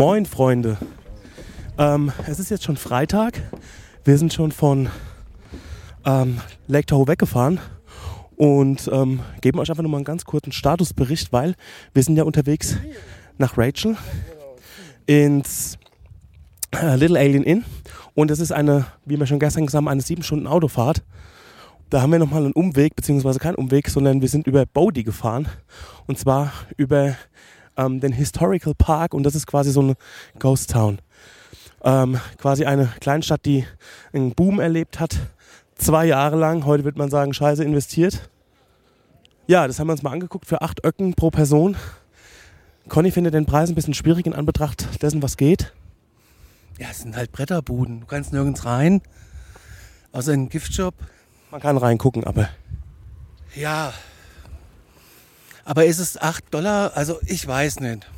Moin, Freunde. Ähm, es ist jetzt schon Freitag. Wir sind schon von ähm, Lake Tahoe weggefahren und ähm, geben euch einfach nur mal einen ganz kurzen Statusbericht, weil wir sind ja unterwegs nach Rachel ins äh, Little Alien Inn und es ist eine, wie wir schon gestern gesagt haben, eine sieben Stunden Autofahrt. Da haben wir nochmal einen Umweg, beziehungsweise keinen Umweg, sondern wir sind über Bodie gefahren und zwar über ähm, den Historical Park und das ist quasi so eine Ghost Town. Ähm, quasi eine Kleinstadt, die einen Boom erlebt hat, zwei Jahre lang. Heute wird man sagen, scheiße investiert. Ja, das haben wir uns mal angeguckt für acht Öcken pro Person. Conny findet den Preis ein bisschen schwierig in Anbetracht dessen, was geht. Ja, es sind halt Bretterbuden. Du kannst nirgends rein. Außer in den Giftshop. Man kann reingucken, aber Ja. Aber ist es 8 Dollar? Also ich weiß nicht.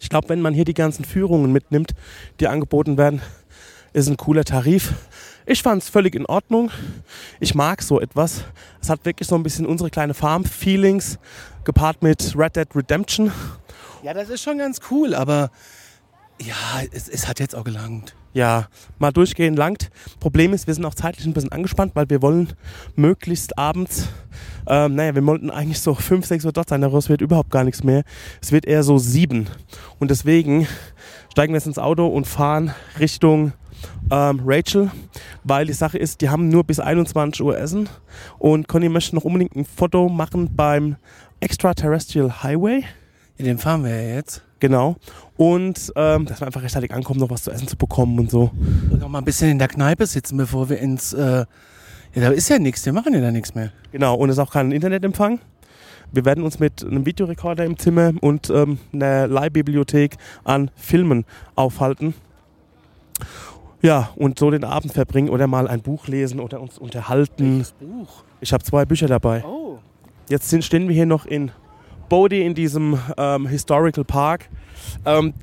ich glaube, wenn man hier die ganzen Führungen mitnimmt, die angeboten werden, ist ein cooler Tarif. Ich fand es völlig in Ordnung. Ich mag so etwas. Es hat wirklich so ein bisschen unsere kleine Farm-Feelings gepaart mit Red Dead Redemption. Ja, das ist schon ganz cool, aber ja, es, es hat jetzt auch gelangt. Ja, mal durchgehen langt. Problem ist, wir sind auch zeitlich ein bisschen angespannt, weil wir wollen möglichst abends, ähm, naja, wir wollten eigentlich so 5, 6 Uhr dort sein, daraus wird überhaupt gar nichts mehr. Es wird eher so 7. Und deswegen steigen wir jetzt ins Auto und fahren Richtung ähm, Rachel, weil die Sache ist, die haben nur bis 21 Uhr Essen und Conny möchte noch unbedingt ein Foto machen beim Extraterrestrial Highway. In dem fahren wir ja jetzt. Genau. Und ähm, dass wir einfach rechtzeitig ankommen, noch was zu essen zu bekommen und so. Und noch mal ein bisschen in der Kneipe sitzen, bevor wir ins... Äh, ja, da ist ja nichts. Wir machen ja da nichts mehr. Genau, und es ist auch kein Internetempfang. Wir werden uns mit einem Videorekorder im Zimmer und ähm, einer Leihbibliothek an Filmen aufhalten. Ja, und so den Abend verbringen oder mal ein Buch lesen oder uns unterhalten. Buch? Ich habe zwei Bücher dabei. Oh. Jetzt sind, stehen wir hier noch in Bodie in diesem ähm, Historical Park. Ähm,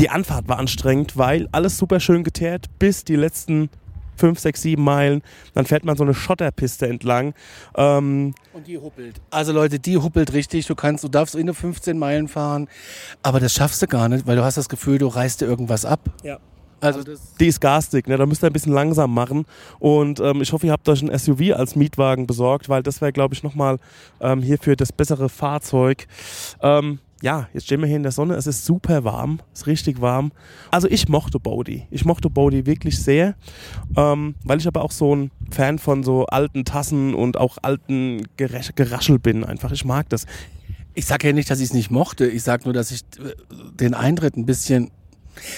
die Anfahrt war anstrengend, weil alles super schön geteert bis die letzten 5, 6, 7 Meilen. Dann fährt man so eine Schotterpiste entlang. Ähm, Und die huppelt. Also Leute, die huppelt richtig. Du kannst, du darfst in nur 15 Meilen fahren, aber das schaffst du gar nicht, weil du hast das Gefühl, du reißt dir irgendwas ab. Ja. Also das, die ist garstig, ne? da müsst ihr ein bisschen langsam machen. Und ähm, ich hoffe, ihr habt euch ein SUV als Mietwagen besorgt, weil das wäre, glaube ich, nochmal ähm, hierfür das bessere Fahrzeug. Ähm, ja, jetzt stehen wir hier in der Sonne, es ist super warm, es ist richtig warm. Also ich mochte Bodhi, ich mochte Bodhi wirklich sehr, ähm, weil ich aber auch so ein Fan von so alten Tassen und auch alten Gerasch Geraschel bin einfach. Ich mag das. ich sage ja nicht, dass ich es nicht mochte. Ich sage nur, dass ich äh, den Eintritt ein bisschen.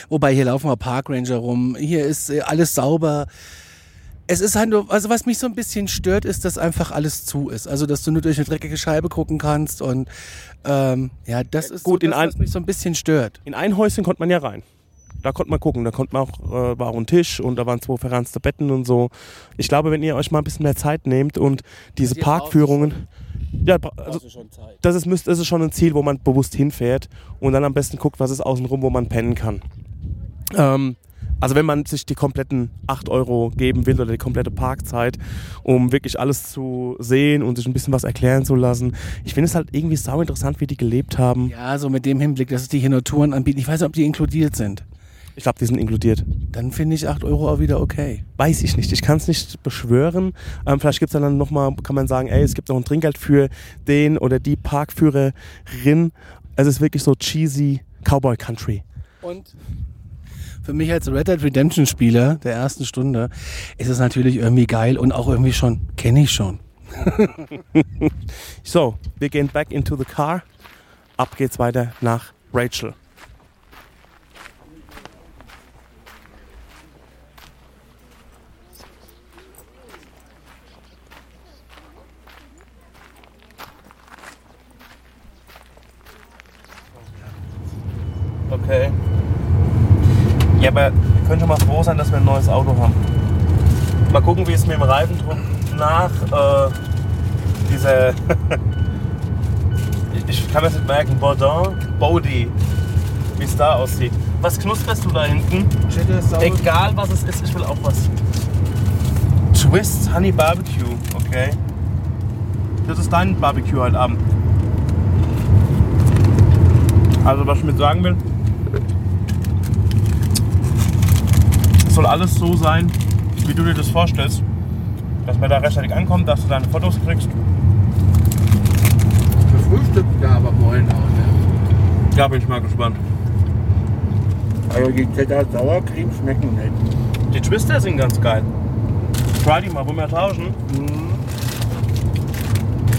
Wobei hier laufen wir Park Ranger rum. Hier ist äh, alles sauber. Es ist halt nur, also was mich so ein bisschen stört, ist, dass einfach alles zu ist. Also, dass du nur durch eine dreckige Scheibe gucken kannst und ähm, ja, das ist gut, so in das, ein- was mich so ein bisschen stört. In ein Häuschen konnte man ja rein. Da konnte man gucken, da konnte man auch, äh, war auch ein Tisch und da waren zwei verranzte Betten und so. Ich glaube, wenn ihr euch mal ein bisschen mehr Zeit nehmt und diese Parkführungen, ja, also schon Zeit. das ist, das ist schon ein Ziel, wo man bewusst hinfährt und dann am besten guckt, was ist außenrum, wo man pennen kann. Ähm, also wenn man sich die kompletten 8 Euro geben will oder die komplette Parkzeit, um wirklich alles zu sehen und sich ein bisschen was erklären zu lassen. Ich finde es halt irgendwie sau interessant, wie die gelebt haben. Ja, so mit dem Hinblick, dass die hier nur Touren anbieten. Ich weiß nicht, ob die inkludiert sind. Ich glaube, die sind inkludiert. Dann finde ich 8 Euro auch wieder okay. Weiß ich nicht. Ich kann es nicht beschwören. Ähm, vielleicht gibt es dann nochmal, kann man sagen, ey, es gibt noch ein Trinkgeld für den oder die Parkführerin. Es ist wirklich so cheesy Cowboy Country. Und für mich als Red Dead Redemption Spieler der ersten Stunde ist es natürlich irgendwie geil und auch irgendwie schon, kenne ich schon. So, wir gehen back into the car. Ab geht's weiter nach Rachel. Okay. Ja, aber wir können schon mal froh sein, dass wir ein neues Auto haben. Mal gucken, wie es mit dem Reifendruck nach äh, dieser. ich kann das nicht merken. Baudin, Body. Wie es da aussieht. Was knusperst du da hinten? Egal was es ist, ich will auch was. Twist Honey Barbecue, okay. Das ist dein Barbecue heute Abend. Also was ich mit sagen will, soll alles so sein, wie du dir das vorstellst. Dass man da rechtzeitig ankommt, dass du deine Fotos kriegst. Wir frühstücken da aber vorhin auch, ne? Da bin ich mal gespannt. Also die Cheddar Sauercreme schmecken nicht. Die Twister sind ganz geil. Try die mal, wollen wir tauschen?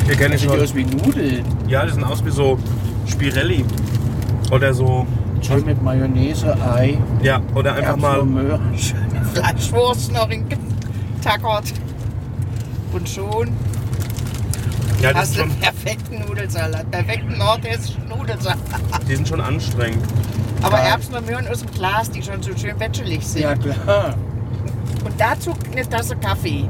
Hier kenne ich schon. aus wie Nudeln. Ja, die sehen aus wie so Spirelli. Oder so. Schön mit Mayonnaise, Ei, Ja, oder einfach mal. Erbsen, Möhren. Schöne Fleischwurst noch in getackert. Und schon Ja, das hast ist du schon, einen perfekten Nudelsalat. Perfekten nordhessischen Nudelsalat. die sind schon anstrengend. Aber Ja. Erbsen und Möhren aus dem Glas, die schon so schön wätschelig sind. Ja klar. Und dazu eine Tasse Kaffee.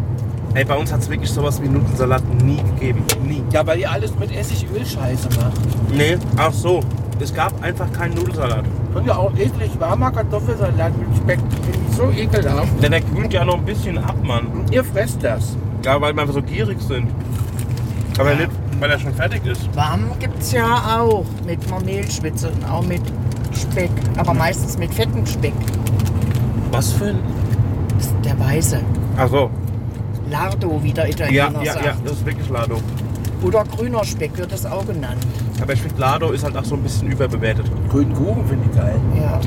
Ey, bei uns hat es wirklich sowas wie Nudelsalat nie gegeben. Nie. Ja, weil ihr alles mit Essigöl-Scheiße macht. Nee, ach so. Es gab einfach keinen Nudelsalat. Und ja auch eklig warmer Kartoffelsalat mit Speck. Finde ich so ekelhaft. Denn der kühlt ja noch ein bisschen ab, Mann. Und ihr fresst das. Ja, weil wir einfach so gierig sind. Aber nicht, weil er schon fertig ist. Warm gibt's ja auch mit Mehlschwitze und auch mit Speck. Aber meistens mit fettem Speck. Was für ein. Das ist der Weiße. Ach so. Lardo, wie der Ja, Italiener ja, sagt. ja, das ist wirklich Lado. Oder grüner Speck wird das auch genannt. Aber ich finde, Lado ist halt auch so ein bisschen überbewertet. Grünen Kuchen finde ich geil. Ja.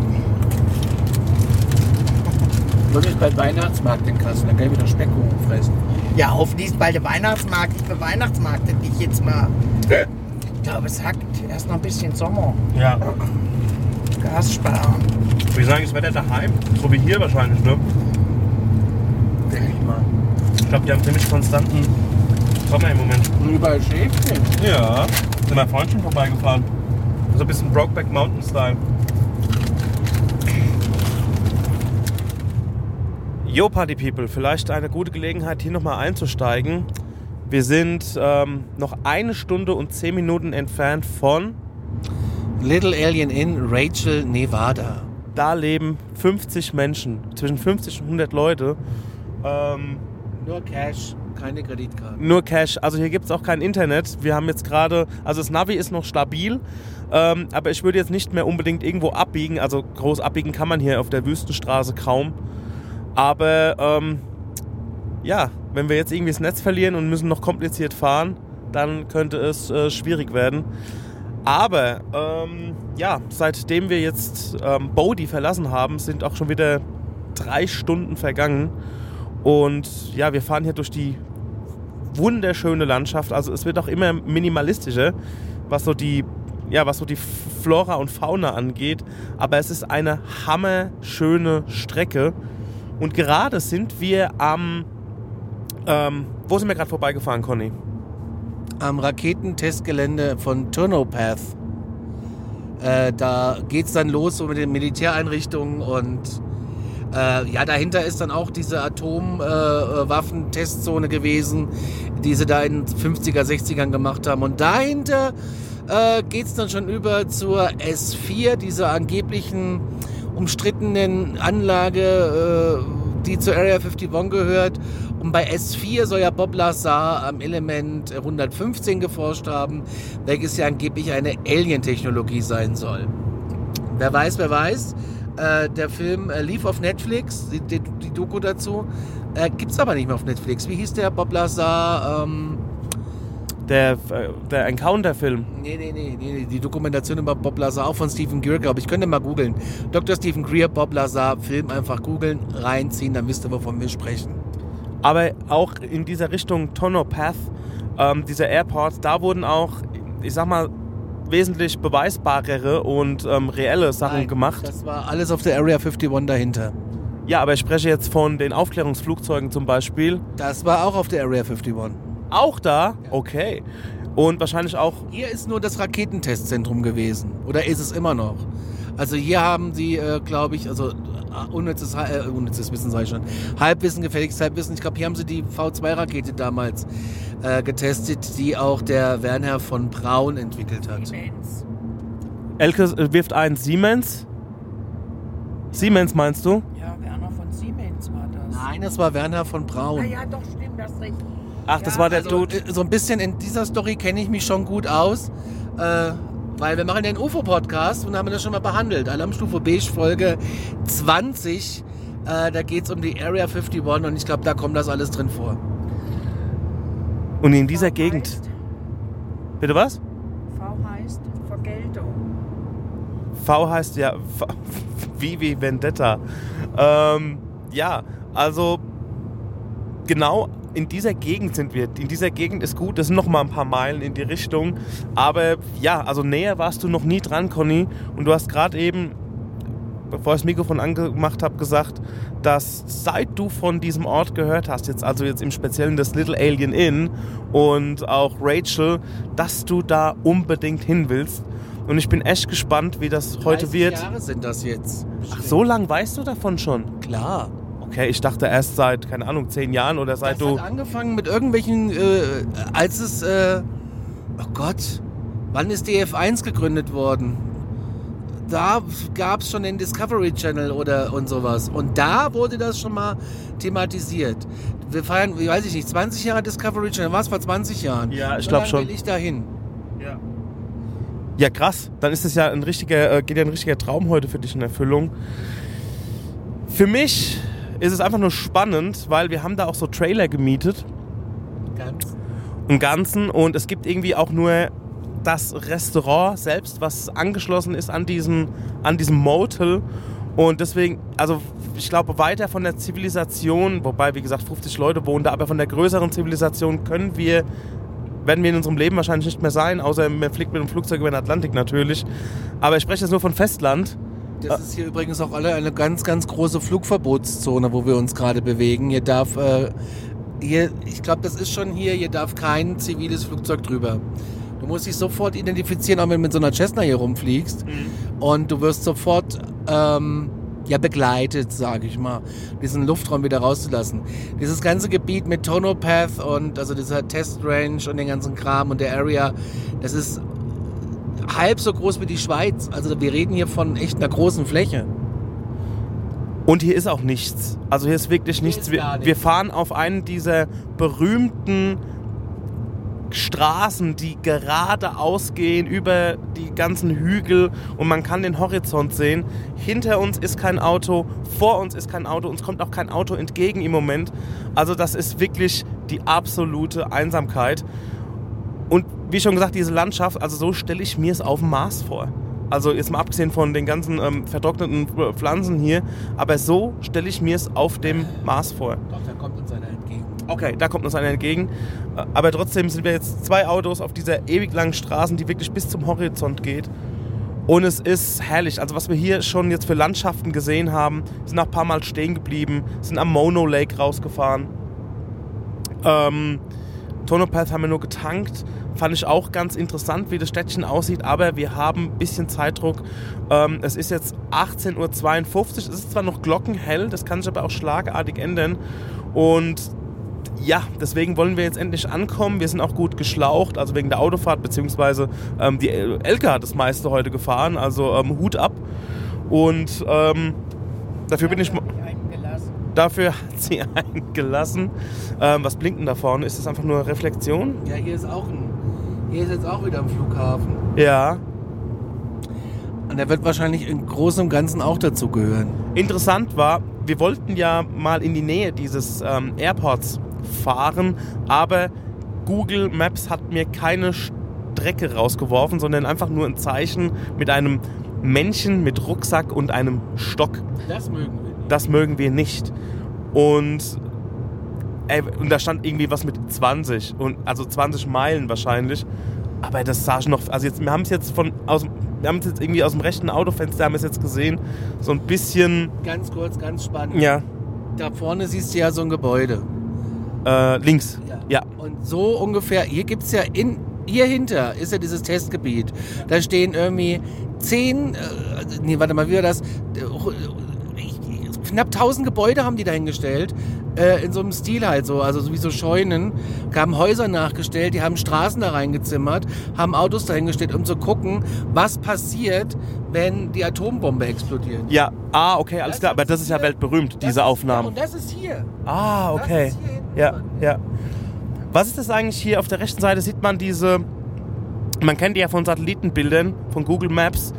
Und ich bei Weihnachtsmarkt in Kassel, dann kann ich wieder Speckkuchen fressen. Ja, hoffentlich ist bald der Weihnachtsmarkt. Ich für Weihnachtsmarkt hätte ich jetzt mal. Ich glaube, es hackt. Erst noch ein bisschen Sommer. Ja. Gas sparen. Wir sagen, das Wetter daheim. So wie hier wahrscheinlich, ne? Denke ich mal. Ich glaube, die haben ziemlich konstanten Sommer im Moment. Und überall Schäfchen. Ja. Wir vorhin schon vorbeigefahren. So ein bisschen Brokeback Mountain Style. Yo Party People, vielleicht eine gute Gelegenheit hier nochmal einzusteigen. Wir sind ähm, noch eine Stunde und zehn Minuten entfernt von, Little Alien Inn, Rachel, Nevada. da leben 50 Menschen, zwischen 50 und 100 Leute. Ähm, Nur Cash, keine Kreditkarten. Nur Cash. Also hier gibt es auch kein Internet. Wir haben jetzt gerade, also das Navi ist noch stabil, ähm, aber ich würde jetzt nicht mehr unbedingt irgendwo abbiegen. Also groß abbiegen kann man hier auf der Wüstenstraße kaum. Aber ähm, ja, wenn wir jetzt irgendwie das Netz verlieren und müssen noch kompliziert fahren, dann könnte es äh, schwierig werden. Aber ähm, ja, seitdem wir jetzt ähm, Bodie verlassen haben, sind auch schon wieder drei Stunden vergangen. Und ja, wir fahren hier durch die wunderschöne Landschaft. Also es wird auch immer minimalistischer, was so die, ja, was so die Flora und Fauna angeht. Aber es ist eine hammerschöne Strecke. Und gerade sind wir am, ähm, wo sind wir gerade vorbeigefahren, Conny? Am Raketentestgelände von Turnopath. Äh, da geht es dann los so mit den Militäreinrichtungen und äh, ja, dahinter ist dann auch diese Atomwaffentestzone gewesen, die sie da in den 50er, 60ern gemacht haben. Und dahinter äh, geht es dann schon über zur S4, dieser angeblichen umstrittenen Anlage, äh, die zur Area 51 gehört. Und bei S4 soll ja Bob Lazar am Element 115 geforscht haben, welches ja angeblich eine Alien-Technologie sein soll. Wer weiß, wer weiß. Äh, der Film äh, lief auf Netflix, die, die, die Doku dazu. Äh, Gibt es aber nicht mehr auf Netflix. Wie hieß der Bob Lazar? Ähm, Der, äh, der Encounter-Film. Nee, nee, nee, nee, die Dokumentation über Bob Lazar, auch von Stephen Greer, glaube ich. Könnt ihr mal googeln. Dr. Stephen Greer, Bob Lazar, Film einfach googeln, reinziehen, dann wisst ihr, wovon wir sprechen. Aber auch in dieser Richtung Tonopath, ähm, dieser Airport, da wurden auch, ich sag mal, wesentlich beweisbarere und ähm, reelle Sachen Nein, gemacht. Das war alles auf der Area 51 dahinter. Ja, aber ich spreche jetzt von den Aufklärungsflugzeugen zum Beispiel. Das war auch auf der Area 51. Auch da? Okay. Und wahrscheinlich auch, Hier ist nur das Raketentestzentrum gewesen. Oder ist es immer noch? Also hier haben sie, äh, glaube ich, also äh, unnützes, äh, unnützes Wissen, sage ich schon, Halbwissen, gefälliges Halbwissen. Ich glaube, hier haben sie die V2-Rakete damals äh, getestet, die auch der Werner von Braun entwickelt hat. Immens. Elke äh, wirft ein Siemens. Siemens meinst du? Ja, Werner von Siemens war das. Nein, das war Werner von Ah Braun. ja, doch, stimmt, das recht. Ach, das Ja, war der Also, Dude. äh, so ein bisschen in dieser Story kenne ich mich schon gut aus, äh, weil wir machen den UFO-Podcast und haben das schon mal behandelt. Alarmstufe Beige Folge 20. Äh, da geht es um die Area 51 und ich glaube, da kommt das alles drin vor. Und in dieser V Gegend. Heißt, Bitte was? v heißt Vergeltung. V heißt ja V- wie wie Vendetta. Ähm, ja, also genau in dieser Gegend sind wir. In dieser Gegend ist gut. Das sind noch mal ein paar Meilen in die Richtung. Aber ja, also näher warst du noch nie dran, Conny. Und du hast gerade eben, bevor ich das Mikrofon angemacht habe, gesagt, dass seit du von diesem Ort gehört hast, jetzt also jetzt im Speziellen das Little Alien Inn und auch Rachel, dass du da unbedingt hin willst. Und ich bin echt gespannt, wie das heute 30 wird. Jahre sind das jetzt. Ach, so lang weißt du davon schon? Klar. Okay, ich dachte erst seit, keine Ahnung, zehn Jahren oder seit Das du. hat angefangen mit irgendwelchen, äh, als es, äh, oh Gott, wann ist die F1 gegründet worden? Da gab es schon den Discovery Channel oder und sowas. Und da wurde das schon mal thematisiert. Wir feiern, wie weiß ich nicht, 20 Jahre Discovery Channel, war es vor 20 Jahren? Ja, ich So glaub lange schon. will ich dahin. Ja, krass. Dann ist es ja ein richtiger, äh, geht ja ein richtiger Traum heute für dich in Erfüllung. Für mich ist es einfach nur spannend, weil wir haben da auch so Trailer gemietet Ganz. im Ganzen und es gibt irgendwie auch nur das Restaurant selbst, was angeschlossen ist an diesem, an diesem Motel und deswegen, also ich glaube weiter von der Zivilisation, wobei wie gesagt 50 Leute wohnen da, aber von der größeren Zivilisation können wir, werden wir in unserem Leben wahrscheinlich nicht mehr sein, außer man fliegt mit dem Flugzeug über den Atlantik natürlich. Aber ich spreche jetzt nur von Festland. Das ist hier übrigens auch alle eine ganz, ganz große Flugverbotszone, wo wir uns gerade bewegen. Hier darf, äh, hier, ich glaube, das ist schon hier, hier darf kein ziviles Flugzeug drüber. Du musst dich sofort identifizieren, auch wenn du mit so einer Cessna hier rumfliegst. Und du wirst sofort ähm, ja, begleitet, sage ich mal, diesen Luftraum wieder rauszulassen. Dieses ganze Gebiet mit Tonopath und also dieser Test Range und den ganzen Kram und der Area, das ist halb so groß wie die Schweiz. Also wir reden hier von echt einer großen Fläche. Und hier ist auch nichts. Also hier ist wirklich Hier nichts. ist Wir, nichts. wir fahren auf einen dieser berühmten Straßen, die gerade ausgehen über die ganzen Hügel und man kann den Horizont sehen. Hinter uns ist kein Auto, vor uns ist kein Auto, uns kommt auch kein Auto entgegen im Moment. Also das ist wirklich die absolute Einsamkeit. Und wie schon gesagt, diese Landschaft, also so stelle ich mir es auf dem Mars vor. Also jetzt mal abgesehen von den ganzen ähm, vertrockneten Pflanzen hier, aber so stelle ich mir es auf dem Mars vor. Doch, da kommt uns einer entgegen. Okay, da kommt uns einer entgegen. Äh, Aber trotzdem sind wir jetzt zwei Autos auf dieser ewig langen Straße, die wirklich bis zum Horizont geht. Und es ist herrlich. Also was wir hier schon jetzt für Landschaften gesehen haben, sind auch ein paar Mal stehen geblieben, sind am Mono Lake rausgefahren. Ähm, Tonopath haben wir nur getankt. Fand ich auch ganz interessant, wie das Städtchen aussieht, aber wir haben ein bisschen Zeitdruck. Ähm, es ist jetzt 18.52 Uhr. Es ist zwar noch glockenhell, das kann sich aber auch schlagartig ändern. Und ja, deswegen wollen wir jetzt endlich ankommen. Wir sind auch gut geschlaucht, also wegen der Autofahrt, beziehungsweise ähm, die El- Elke hat das meiste heute gefahren, also ähm, Hut ab. Und ähm, dafür bin ich. Dafür hat sie eingelassen. Ähm, was blinkt denn da vorne? Ist das einfach nur Reflexion? Ja, hier ist auch ein. Hier ist jetzt auch wieder ein Flughafen. Ja. Und der wird wahrscheinlich im Großen und Ganzen auch dazu gehören. Interessant war, wir wollten ja mal in die Nähe dieses ähm, Airports fahren, aber Google Maps hat mir keine Strecke rausgeworfen, sondern einfach nur ein Zeichen mit einem Männchen mit Rucksack und einem Stock. Das mögen wir. Das mögen wir nicht. Und, ey, und da stand irgendwie was mit 20 und also 20 Meilen wahrscheinlich. Aber das sah schon noch, also jetzt, wir haben es jetzt von aus, wir haben es jetzt irgendwie aus dem rechten Autofenster haben es jetzt gesehen, so ein bisschen, Ganz kurz, ganz spannend. ja, Da vorne siehst du ja so ein Gebäude. äh, links. Ja. Und so ungefähr, hier gibt es ja in, hier hinter ist ja dieses Testgebiet. Da stehen irgendwie zehn, äh, nee, warte mal, wie war das? Knapp 1000 Gebäude haben die dahingestellt. Äh, in so einem Stil halt so, also so wie so Scheunen. Haben Häuser nachgestellt, die haben Straßen da reingezimmert, haben Autos dahingestellt, um zu gucken, was passiert, wenn die Atombombe explodiert. Ja, ah, okay, alles Das klar. Aber das ist ja hier- weltberühmt, Das diese ist- Aufnahmen. Und das ist hier. Ah, Das okay. ist hier Ja, ja. Was ist das eigentlich hier? Auf der rechten Seite sieht man diese, man kennt die ja von Satellitenbildern, von Google Maps,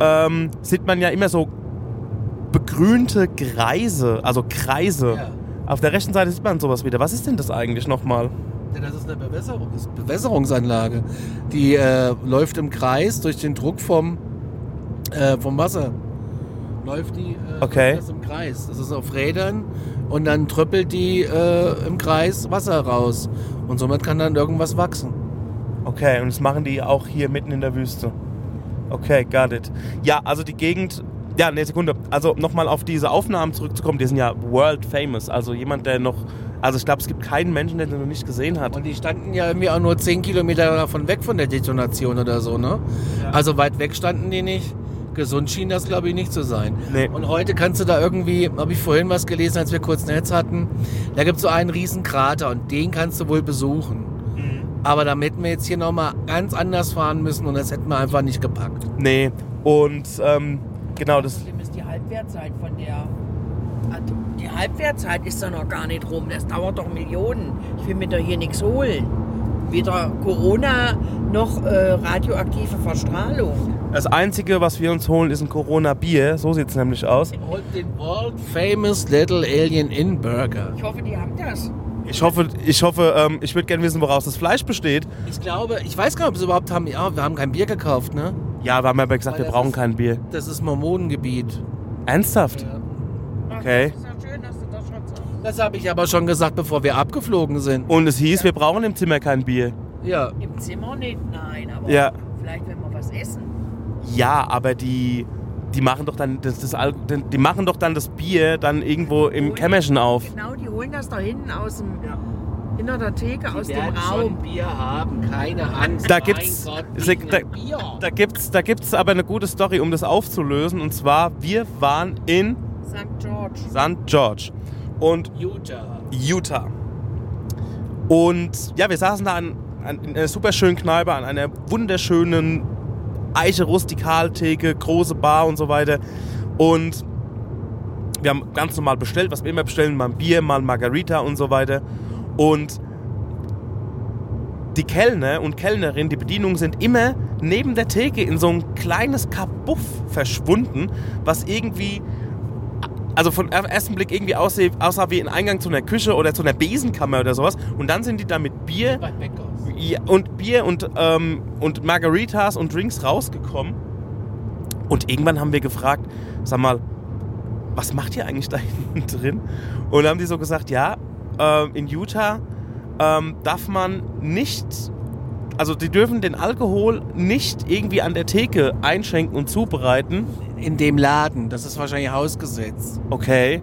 ähm, sieht man ja immer so begrünte Kreise, also Kreise. Ja. Auf der rechten Seite sieht man sowas wieder. Was ist denn das eigentlich nochmal? Das ist eine Bewässerung, das ist Bewässerungsanlage. Die äh, läuft im Kreis durch den Druck vom, äh, vom Wasser. Läuft die äh, Okay. das im Kreis. Das ist auf Rädern und dann tröppelt die äh, im Kreis Wasser raus. Und somit kann dann irgendwas wachsen. Okay, und das machen die auch hier mitten in der Wüste. Okay, got it. Ja, also die Gegend. Ja, ne Sekunde. Also nochmal auf diese Aufnahmen zurückzukommen, die sind ja world famous. Also jemand, der noch. Also ich glaube, es gibt keinen Menschen, der den noch nicht gesehen hat. Und die standen ja irgendwie auch nur 10 Kilometer davon weg von der Detonation oder so, ne? Also weit weg standen die nicht. Gesund schien das, glaube ich, nicht zu sein. Nee. Und heute kannst du da irgendwie, habe ich vorhin was gelesen, als wir kurz Netz hatten, da gibt es so einen riesen Krater und den kannst du wohl besuchen. Aber da hätten wir jetzt hier nochmal ganz anders fahren müssen und das hätten wir einfach nicht gepackt. Nee. Und ähm, genau, das. Problem ist die Halbwertzeit von der. Die Halbwertzeit ist da noch gar nicht rum. Das dauert doch Millionen. Ich will mir da hier nichts holen. Weder Corona noch äh, radioaktive Verstrahlung. Das Einzige, was wir uns holen, ist ein Corona-Bier. So sieht es nämlich aus. Und den World Famous Little Alien In Burger. Ich hoffe, die haben das. Ich hoffe, ich hoffe, ähm, ich würde gerne wissen, woraus das Fleisch besteht. Ich glaube, ich weiß gar nicht, ob sie überhaupt haben. Ja, wir haben kein Bier gekauft, ne? Ja, wir haben aber gesagt, Weil wir das brauchen ist- kein Bier. Das ist Mormonengebiet. Ernsthaft? Okay. Das ist ja schön, dass du das schon sagst. Das habe ich aber schon gesagt, bevor wir abgeflogen sind. Und es hieß, wir brauchen im Zimmer kein Bier. Ja. Im Zimmer nicht, nein. Aber Ja. vielleicht, wenn wir was essen. Ja, aber die, die machen doch dann das, das Al die machen doch dann das Bier dann irgendwo im Kämmerchen auf. Genau, die holen das da hinten aus dem. Hinter der Theke, aus dem Raum. schon Bier haben, keine Angst. Da Mein gibt's- Gott, da-. Da gibt's, da gibt's aber eine gute Story, um das aufzulösen. Und zwar, wir waren in St. George. St. George und Utah. Utah. Und ja, wir saßen da an, an, in einer super schönen Kneipe, an einer wunderschönen Eiche Rustikaltheke, große Bar und so weiter. Und wir haben ganz normal bestellt, was wir immer bestellen, mal ein Bier, mal ein Margarita und so weiter. Und die Kellner und Kellnerin, die Bedienung sind immer neben der Theke in so ein kleines Kabuff verschwunden, was irgendwie also von ersten Blick irgendwie aussah, aussah wie ein Eingang zu einer Küche oder zu einer Besenkammer oder sowas. Und dann sind die da mit Bier und Bier und, ähm, und Margaritas und Drinks rausgekommen. Und irgendwann haben wir gefragt, sag mal, was macht ihr eigentlich da hinten drin? Und dann haben die so gesagt, ja, ähm, in Utah ähm, darf man nicht, also die dürfen den Alkohol nicht irgendwie an der Theke einschenken und zubereiten. In dem Laden. Das ist wahrscheinlich Hausgesetz. Okay.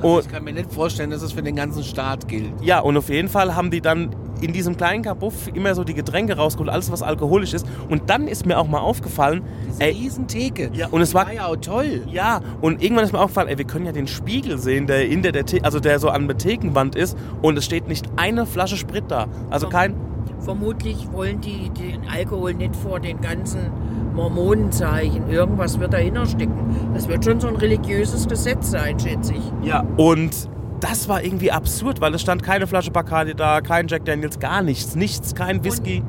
Also Und- ich kann mir nicht vorstellen, dass es für den ganzen Staat gilt. Ja, und auf jeden Fall haben die dann in diesem kleinen Kabuff immer so die Getränke rausgeholt, alles was alkoholisch ist. Und dann ist mir auch mal aufgefallen, Diese ey, Riesentheke. Ja, und es Die war- ja auch toll. ja, und irgendwann ist mir aufgefallen, ey, wir können ja den Spiegel sehen, der hinter der, The also der so an der Thekenwand ist, und es steht nicht eine Flasche Sprit da. Also kein, Vermutlich wollen die den Alkohol nicht vor den ganzen Mormonenzeichen. Irgendwas wird dahinter stecken. Das wird schon so ein religiöses Gesetz sein, schätze ich. ja. Und das war irgendwie absurd, weil es stand keine Flasche Bacardi da, kein Jack Daniels, gar nichts, nichts, kein Whisky.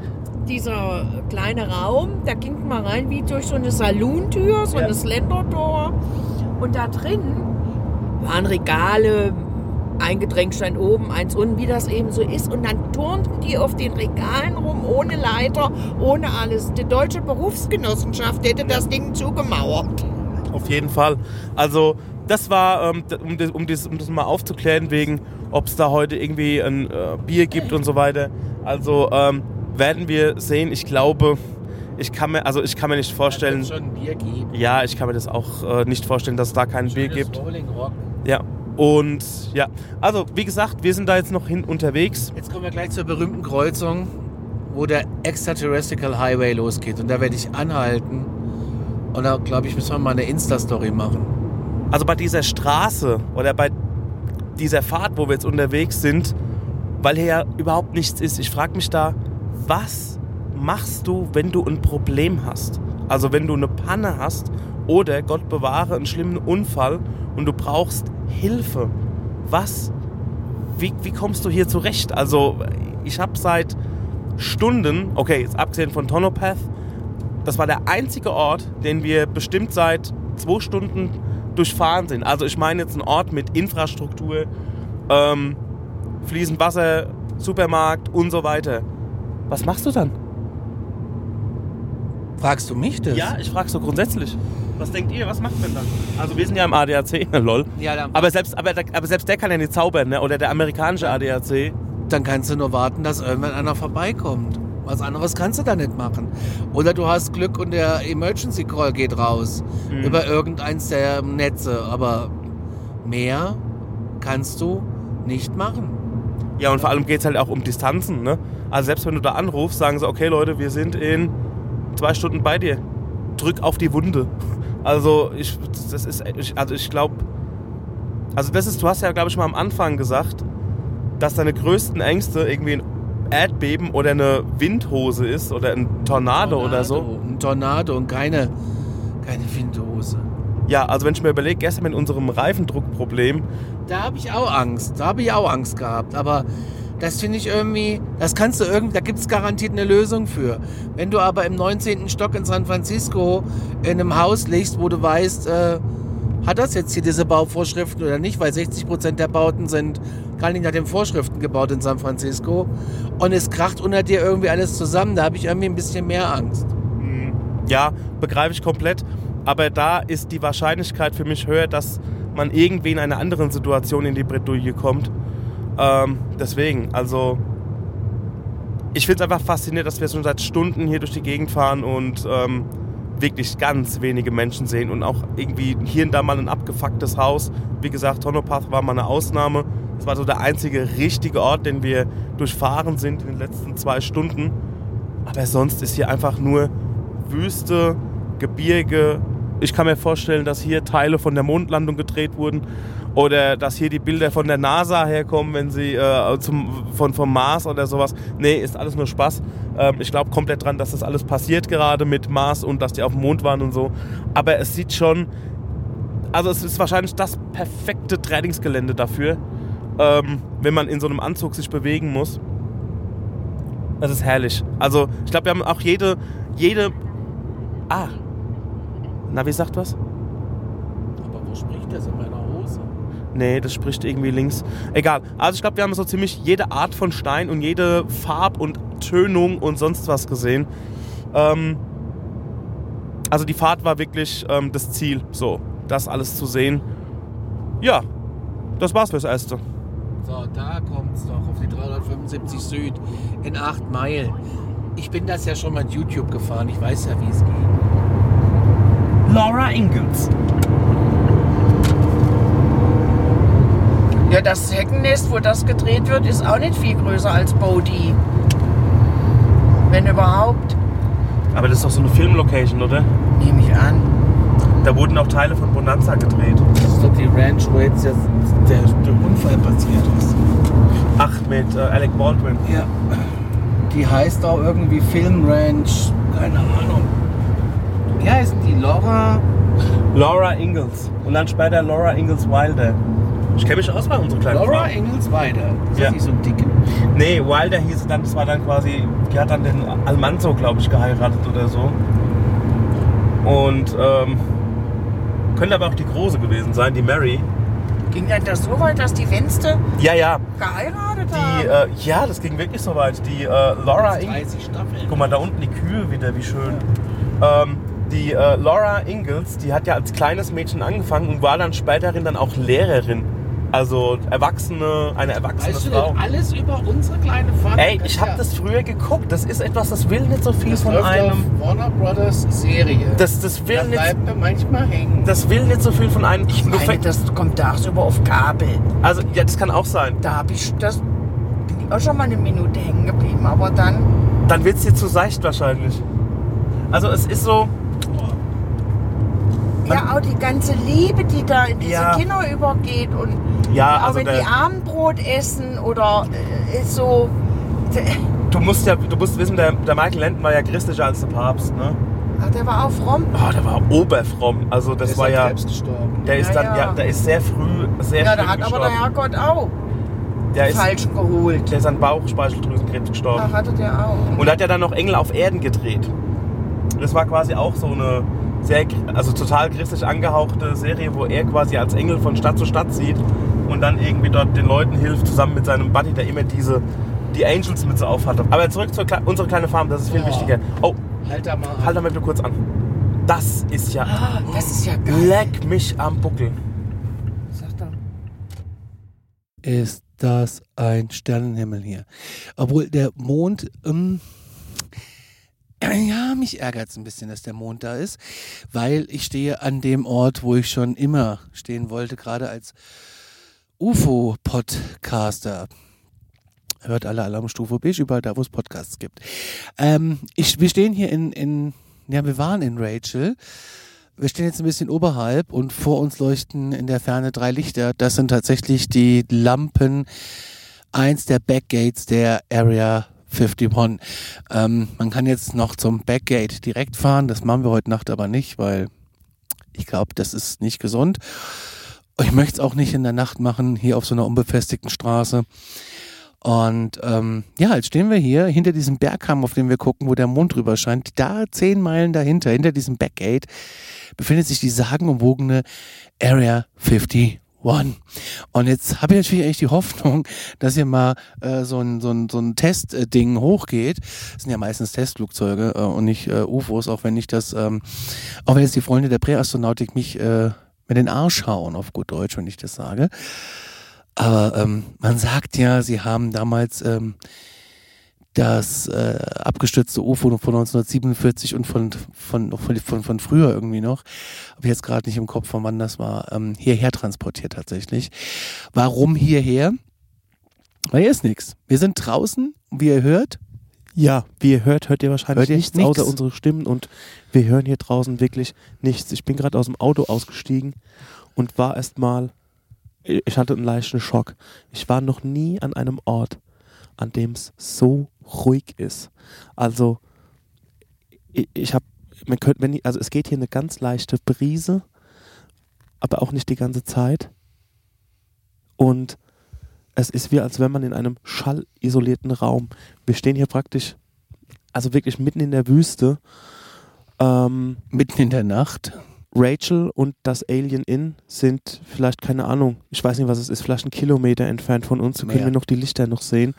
Dieser kleine Raum, da ging man rein wie durch so eine Salontür, so Ja. eine Slendertor. Und da drin waren Regale, ein Getränk stand oben, eins unten, wie das eben so ist. Und dann turnten die auf den Regalen rum, ohne Leiter, ohne alles. Die deutsche Berufsgenossenschaft hätte das Ding zugemauert. Auf jeden Fall. Also das war, ähm, um, das, um, das, um das mal aufzuklären, wegen, ob es da heute irgendwie ein äh, Bier gibt und so weiter. Also ähm, werden wir sehen. Ich glaube, ich kann mir, also ich kann mir nicht vorstellen. Schon ein Bier geben. Ja, ich kann mir das auch äh, nicht vorstellen, dass es da kein Bier gibt. Rolling Rock. Ja. Und ja, also wie gesagt, wir sind da jetzt noch hin unterwegs. Jetzt kommen wir gleich zur berühmten Kreuzung, wo der Extraterrestrial Highway losgeht. Und da werde ich anhalten. Und da, glaube ich, müssen wir mal eine Insta-Story machen. Also bei dieser Straße oder bei dieser Fahrt, wo wir jetzt unterwegs sind, weil hier ja überhaupt nichts ist. Ich frage mich da, was machst du, wenn du ein Problem hast? Also wenn du eine Panne hast oder, Gott bewahre, einen schlimmen Unfall und du brauchst Hilfe. Was? Wie, wie kommst du hier zurecht? Also ich habe seit Stunden, okay, jetzt abgesehen von Tonopath, das war der einzige Ort, den wir bestimmt seit zwei Stunden durchfahren sind. Also ich meine jetzt einen Ort mit Infrastruktur, ähm, fließend Wasser, Supermarkt und so weiter. Was machst du dann? Fragst du mich das? Ja, ich frage so grundsätzlich. Was denkt ihr, was macht man dann? Also wir sind ja im ADAC, lol. Ja, dann, Aber selbst, aber, der- aber selbst der kann ja nicht zaubern, ne? oder der amerikanische ADAC. dann kannst du nur warten, dass irgendwann einer vorbeikommt. Was anderes kannst du da nicht machen. Oder du hast Glück und der Emergency Call geht raus Mhm. über irgendeins der Netze. Aber mehr kannst du nicht machen. Ja, und vor allem geht es halt auch um Distanzen. Ne? Also selbst wenn du da anrufst, sagen sie, okay Leute, wir sind in zwei Stunden bei dir. Drück auf die Wunde. Also ich, das ist, also ich glaube, also das ist, du hast ja glaube ich mal am Anfang gesagt, dass deine größten Ängste irgendwie ein Erdbeben oder eine Windhose ist oder ein Tornado, oder so. Ein Tornado und keine, keine Windhose. Ja, also wenn ich mir überlege, gestern mit unserem Reifendruckproblem, Da habe ich auch Angst. Da habe ich auch Angst gehabt. Aber das finde ich irgendwie, das kannst du irgendwie, da gibt es garantiert eine Lösung für. Wenn du aber im 19. Stock in San Francisco in einem Haus liegst, wo du weißt, äh, hat das jetzt hier diese Bauvorschriften oder nicht, weil 60 Prozent der Bauten sind gar nicht nach den Vorschriften gebaut in San Francisco und es kracht unter dir irgendwie alles zusammen, da habe ich irgendwie ein bisschen mehr Angst. Ja, begreife ich komplett. Aber da ist die Wahrscheinlichkeit für mich höher, dass man irgendwie in einer anderen Situation in die Bredouille kommt. Ähm, deswegen, also ich finde es einfach faszinierend, dass wir schon seit Stunden hier durch die Gegend fahren und ähm, wirklich ganz wenige Menschen sehen und auch irgendwie hier und da mal ein abgefucktes Haus. Wie gesagt, Tonopath war mal eine Ausnahme. Das war so der einzige richtige Ort, den wir durchfahren sind in den letzten zwei Stunden. Aber sonst ist hier einfach nur Wüste, Gebirge. Ich kann mir vorstellen, dass hier Teile von der Mondlandung gedreht wurden oder dass hier die Bilder von der NASA herkommen, wenn sie äh, zum, von, vom Mars oder sowas. Nee, ist alles nur Spaß. Ähm, ich glaube komplett dran, dass das alles passiert gerade mit Mars und dass die auf dem Mond waren und so. Aber es sieht schon, also es ist wahrscheinlich das perfekte Trainingsgelände dafür, ähm, wenn man in so einem Anzug sich bewegen muss. Das ist herrlich. Also ich glaube, wir haben auch jede, jede. Ah. Na, wie sagt was? Aber wo spricht das in meiner? Nee, das spricht irgendwie links. Egal. Also ich glaube, wir haben so ziemlich jede Art von Stein und jede Farb- und Tönung und sonst was gesehen. Ähm, also die Fahrt war wirklich ähm, das Ziel, so, das alles zu sehen. Ja, das war's fürs Erste. So, da kommt's doch auf die 375 Süd in 8 Meilen. Ich bin das ja schon mal mit YouTube gefahren. Ich weiß ja, wie es geht. Laura Ingalls. Ja, das Heckennest, wo das gedreht wird, ist auch nicht viel größer als Bodie. Wenn überhaupt, Aber das ist doch so eine Filmlocation, oder? nehme ich an. Da wurden auch Teile von Bonanza gedreht. Das ist doch die Ranch, wo jetzt der, der, der Unfall passiert ist. Ach, mit äh, Alec Baldwin. Ja. Die heißt auch irgendwie Film Ranch. Keine Ahnung. Wie heißt die? Laura? Laura Ingalls. Und dann später Laura Ingalls Wilder. Ich kenne mich aus bei unserer kleinen Laura Frau. Engels weiter. Ist Ja. das nicht so ein dicke? Nee, Wilder hieß dann, das war dann quasi, die hat dann den Almanzo, glaube ich, geheiratet oder so. Und ähm, könnte aber auch die Große gewesen sein, die Mary. Ging denn das so weit, dass die Wenste Ja, ja, geheiratet die, haben? äh, ja, das ging wirklich so weit. Die äh, Laura Ingalls. 30 Staffeln. Guck mal, da unten die Kühe wieder, wie schön. Ähm, die äh, Laura Ingalls, die hat ja als kleines Mädchen angefangen und war dann späterin dann auch Lehrerin. Also Erwachsene, eine erwachsene Weißt du Frau. denn alles über unsere kleine Fahrt? Ey, ich habe das früher geguckt. Das ist etwas, das will nicht so viel das von läuft einem. auf Warner Brothers Serie. Das, das will da nicht. bleibt mir manchmal hängen. Das will nicht so viel von einem. Ich Du meine, das kommt tagsüber auf Kabel. also ja, das kann auch sein. Da habe ich das bin ich auch schon mal eine Minute hängen geblieben, aber dann dann wird es dir zu seicht wahrscheinlich. Also es ist so, Ja, auch die ganze Liebe, die da in diese Ja. Kinder übergeht und ja, auch also wenn der, die Abendbrot essen oder äh, ist so. du musst ja, du musst wissen, der, der Michael Landon war ja christlicher als der Papst, ne? Ach, der war auch fromm. Oh, der war oberfromm. Also das war ja, gestorben. der ist Ja, dann, ja. ja, der ist sehr früh, sehr Ja, früh da hat aber der. Herrgott auch Der ist, falsch geholt. der ist an Bauchspeicheldrüsenkrebs gestorben. Ach, hatte der auch. Und hat ja dann noch Engel auf Erden gedreht. Das war quasi auch so eine sehr, also total christlich angehauchte Serie, wo er quasi als Engel von Stadt zu Stadt zieht und dann irgendwie dort den Leuten hilft, zusammen mit seinem Buddy, der immer diese, die Angels-Mütze auf hatte. Aber zurück zu Kle unsere kleine Farm, das ist viel Oh. wichtiger. Oh, Halt da mal. halt da mal bitte kurz an. Das ist ja, Ah, das ist ja geil. leck mich am Buckel. Sagt er. ist das ein Sternenhimmel hier. Obwohl der Mond, ähm, ja, mich ärgert es ein bisschen, dass der Mond da ist, weil ich stehe an dem Ort, wo ich schon immer stehen wollte, gerade als UFO-Podcaster. Hört alle Alarmstufe B, überall da, wo es Podcasts gibt. Ähm, ich, wir stehen hier in, in, ja, wir waren in Rachel. Wir stehen jetzt ein bisschen oberhalb und vor uns leuchten in der Ferne drei Lichter. Das sind tatsächlich die Lampen, eins der Backgates der Area 51. Ähm, man kann jetzt noch zum Backgate direkt fahren. Das machen wir heute Nacht aber nicht, weil ich glaube, das ist nicht gesund. Ich möchte es auch nicht in der Nacht machen, hier auf so einer unbefestigten Straße. Und ähm, ja, jetzt stehen wir hier hinter diesem Bergkamm, auf den wir gucken, wo der Mond drüber scheint. Da zehn Meilen dahinter, hinter diesem Backgate, befindet sich die sagenumwogene Area 51. Und jetzt habe ich natürlich eigentlich die Hoffnung, dass hier mal äh, so ein, so ein, so ein Testding hochgeht. Das sind ja meistens Testflugzeuge äh, und nicht äh, UFOs, auch wenn ich das, ähm, auch wenn jetzt die Freunde der Präastronautik mich äh, mit den Arsch hauen, auf gut Deutsch, wenn ich das sage. Aber ähm, man sagt ja, sie haben damals ähm, das äh, abgestürzte UFO von 1947 und von, von, von, von, von früher irgendwie noch, habe ich jetzt gerade nicht im Kopf, von wann das war, ähm, hierher transportiert tatsächlich. Warum hierher? Weil hier ist nichts. Wir sind draußen, wie ihr hört. Ja, wie ihr hört, hört ihr wahrscheinlich Hört ihr nichts nix? außer unsere Stimmen und wir hören hier draußen wirklich nichts. Ich bin gerade aus dem Auto ausgestiegen und war erst mal, ich hatte einen leichten Schock. Ich war noch nie an einem Ort, an dem es so ruhig ist. Also ich, ich habe, man könnte, wenn ich, also es geht hier eine ganz leichte Brise, aber auch nicht die ganze Zeit. Und es ist wie, als wenn man in einem schallisolierten Raum. Wir stehen hier praktisch, also wirklich mitten in der Wüste. Ähm, Mitten in der Nacht. Rachel und das Alien Inn sind vielleicht, keine Ahnung, ich weiß nicht, was es ist, vielleicht ein Kilometer entfernt von uns. So können wir noch die Lichter noch sehen.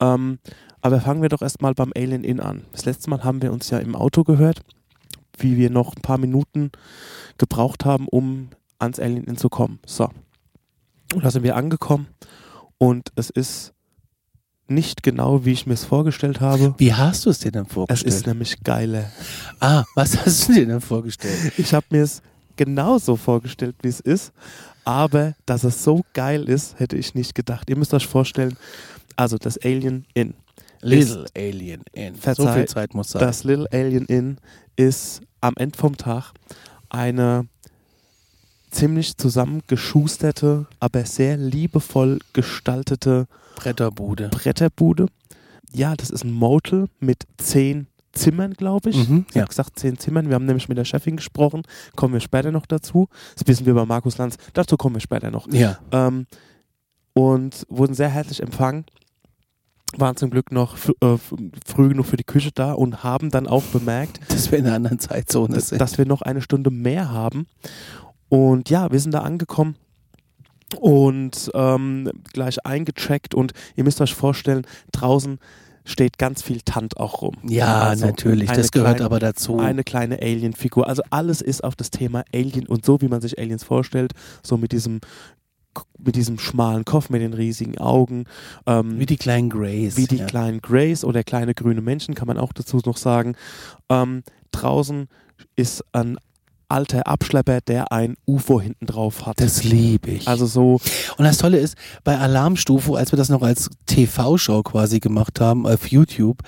Ähm, aber fangen wir doch erstmal beim Alien Inn an. Das letzte Mal haben wir uns ja im Auto gehört, wie wir noch ein paar Minuten gebraucht haben, um ans Alien Inn zu kommen. So. Und da sind wir angekommen und es ist nicht genau, wie ich mir es vorgestellt habe. Wie hast du es dir denn Es vorgestellt? ist nämlich geiler. ah, was hast du dir denn vorgestellt? Ich habe mir es genauso vorgestellt, wie es ist, aber dass es so geil ist, hätte ich nicht gedacht. Ihr müsst euch vorstellen, also das Alien Inn. Little Alien Inn. So Verzeih, viel Zeit muss sein. Das Little Alien Inn ist am Ende vom Tag eine ziemlich zusammengeschusterte, aber sehr liebevoll gestaltete Bretterbude. Bretterbude. Ja, das ist ein Motel mit zehn Zimmern, glaube ich. Mhm, Sie ja. hat gesagt zehn Zimmern. Wir haben nämlich mit der Chefin gesprochen. Kommen wir später noch dazu. Das wissen wir bei Markus Lanz. Dazu kommen wir später noch. Ja. Ähm, und wurden sehr herzlich empfangen. Waren zum Glück noch äh, früh genug für die Küche da und haben dann auch bemerkt, Dass wir in einer anderen Zeitzone dass, sind. dass wir noch eine Stunde mehr haben. Und ja, wir sind da angekommen und ähm, gleich eingecheckt und ihr müsst euch vorstellen, draußen steht ganz viel Tant auch rum. ja, Also natürlich. Das gehört kleine- aber dazu. Eine kleine Alien-Figur. Also alles ist auf das Thema Alien und so, wie man sich Aliens vorstellt, so mit diesem mit diesem schmalen Kopf, mit den riesigen Augen, ähm, wie die kleinen Greys. wie die ja. kleinen Greys oder kleine grüne Menschen, kann man auch dazu noch sagen. Ähm, draußen ist ein alter Abschlepper, der ein UFO hinten drauf hat. Das liebe ich. also so, Und das Tolle ist, bei Alarmstufe, als wir das noch als TV-Show quasi gemacht haben auf YouTube,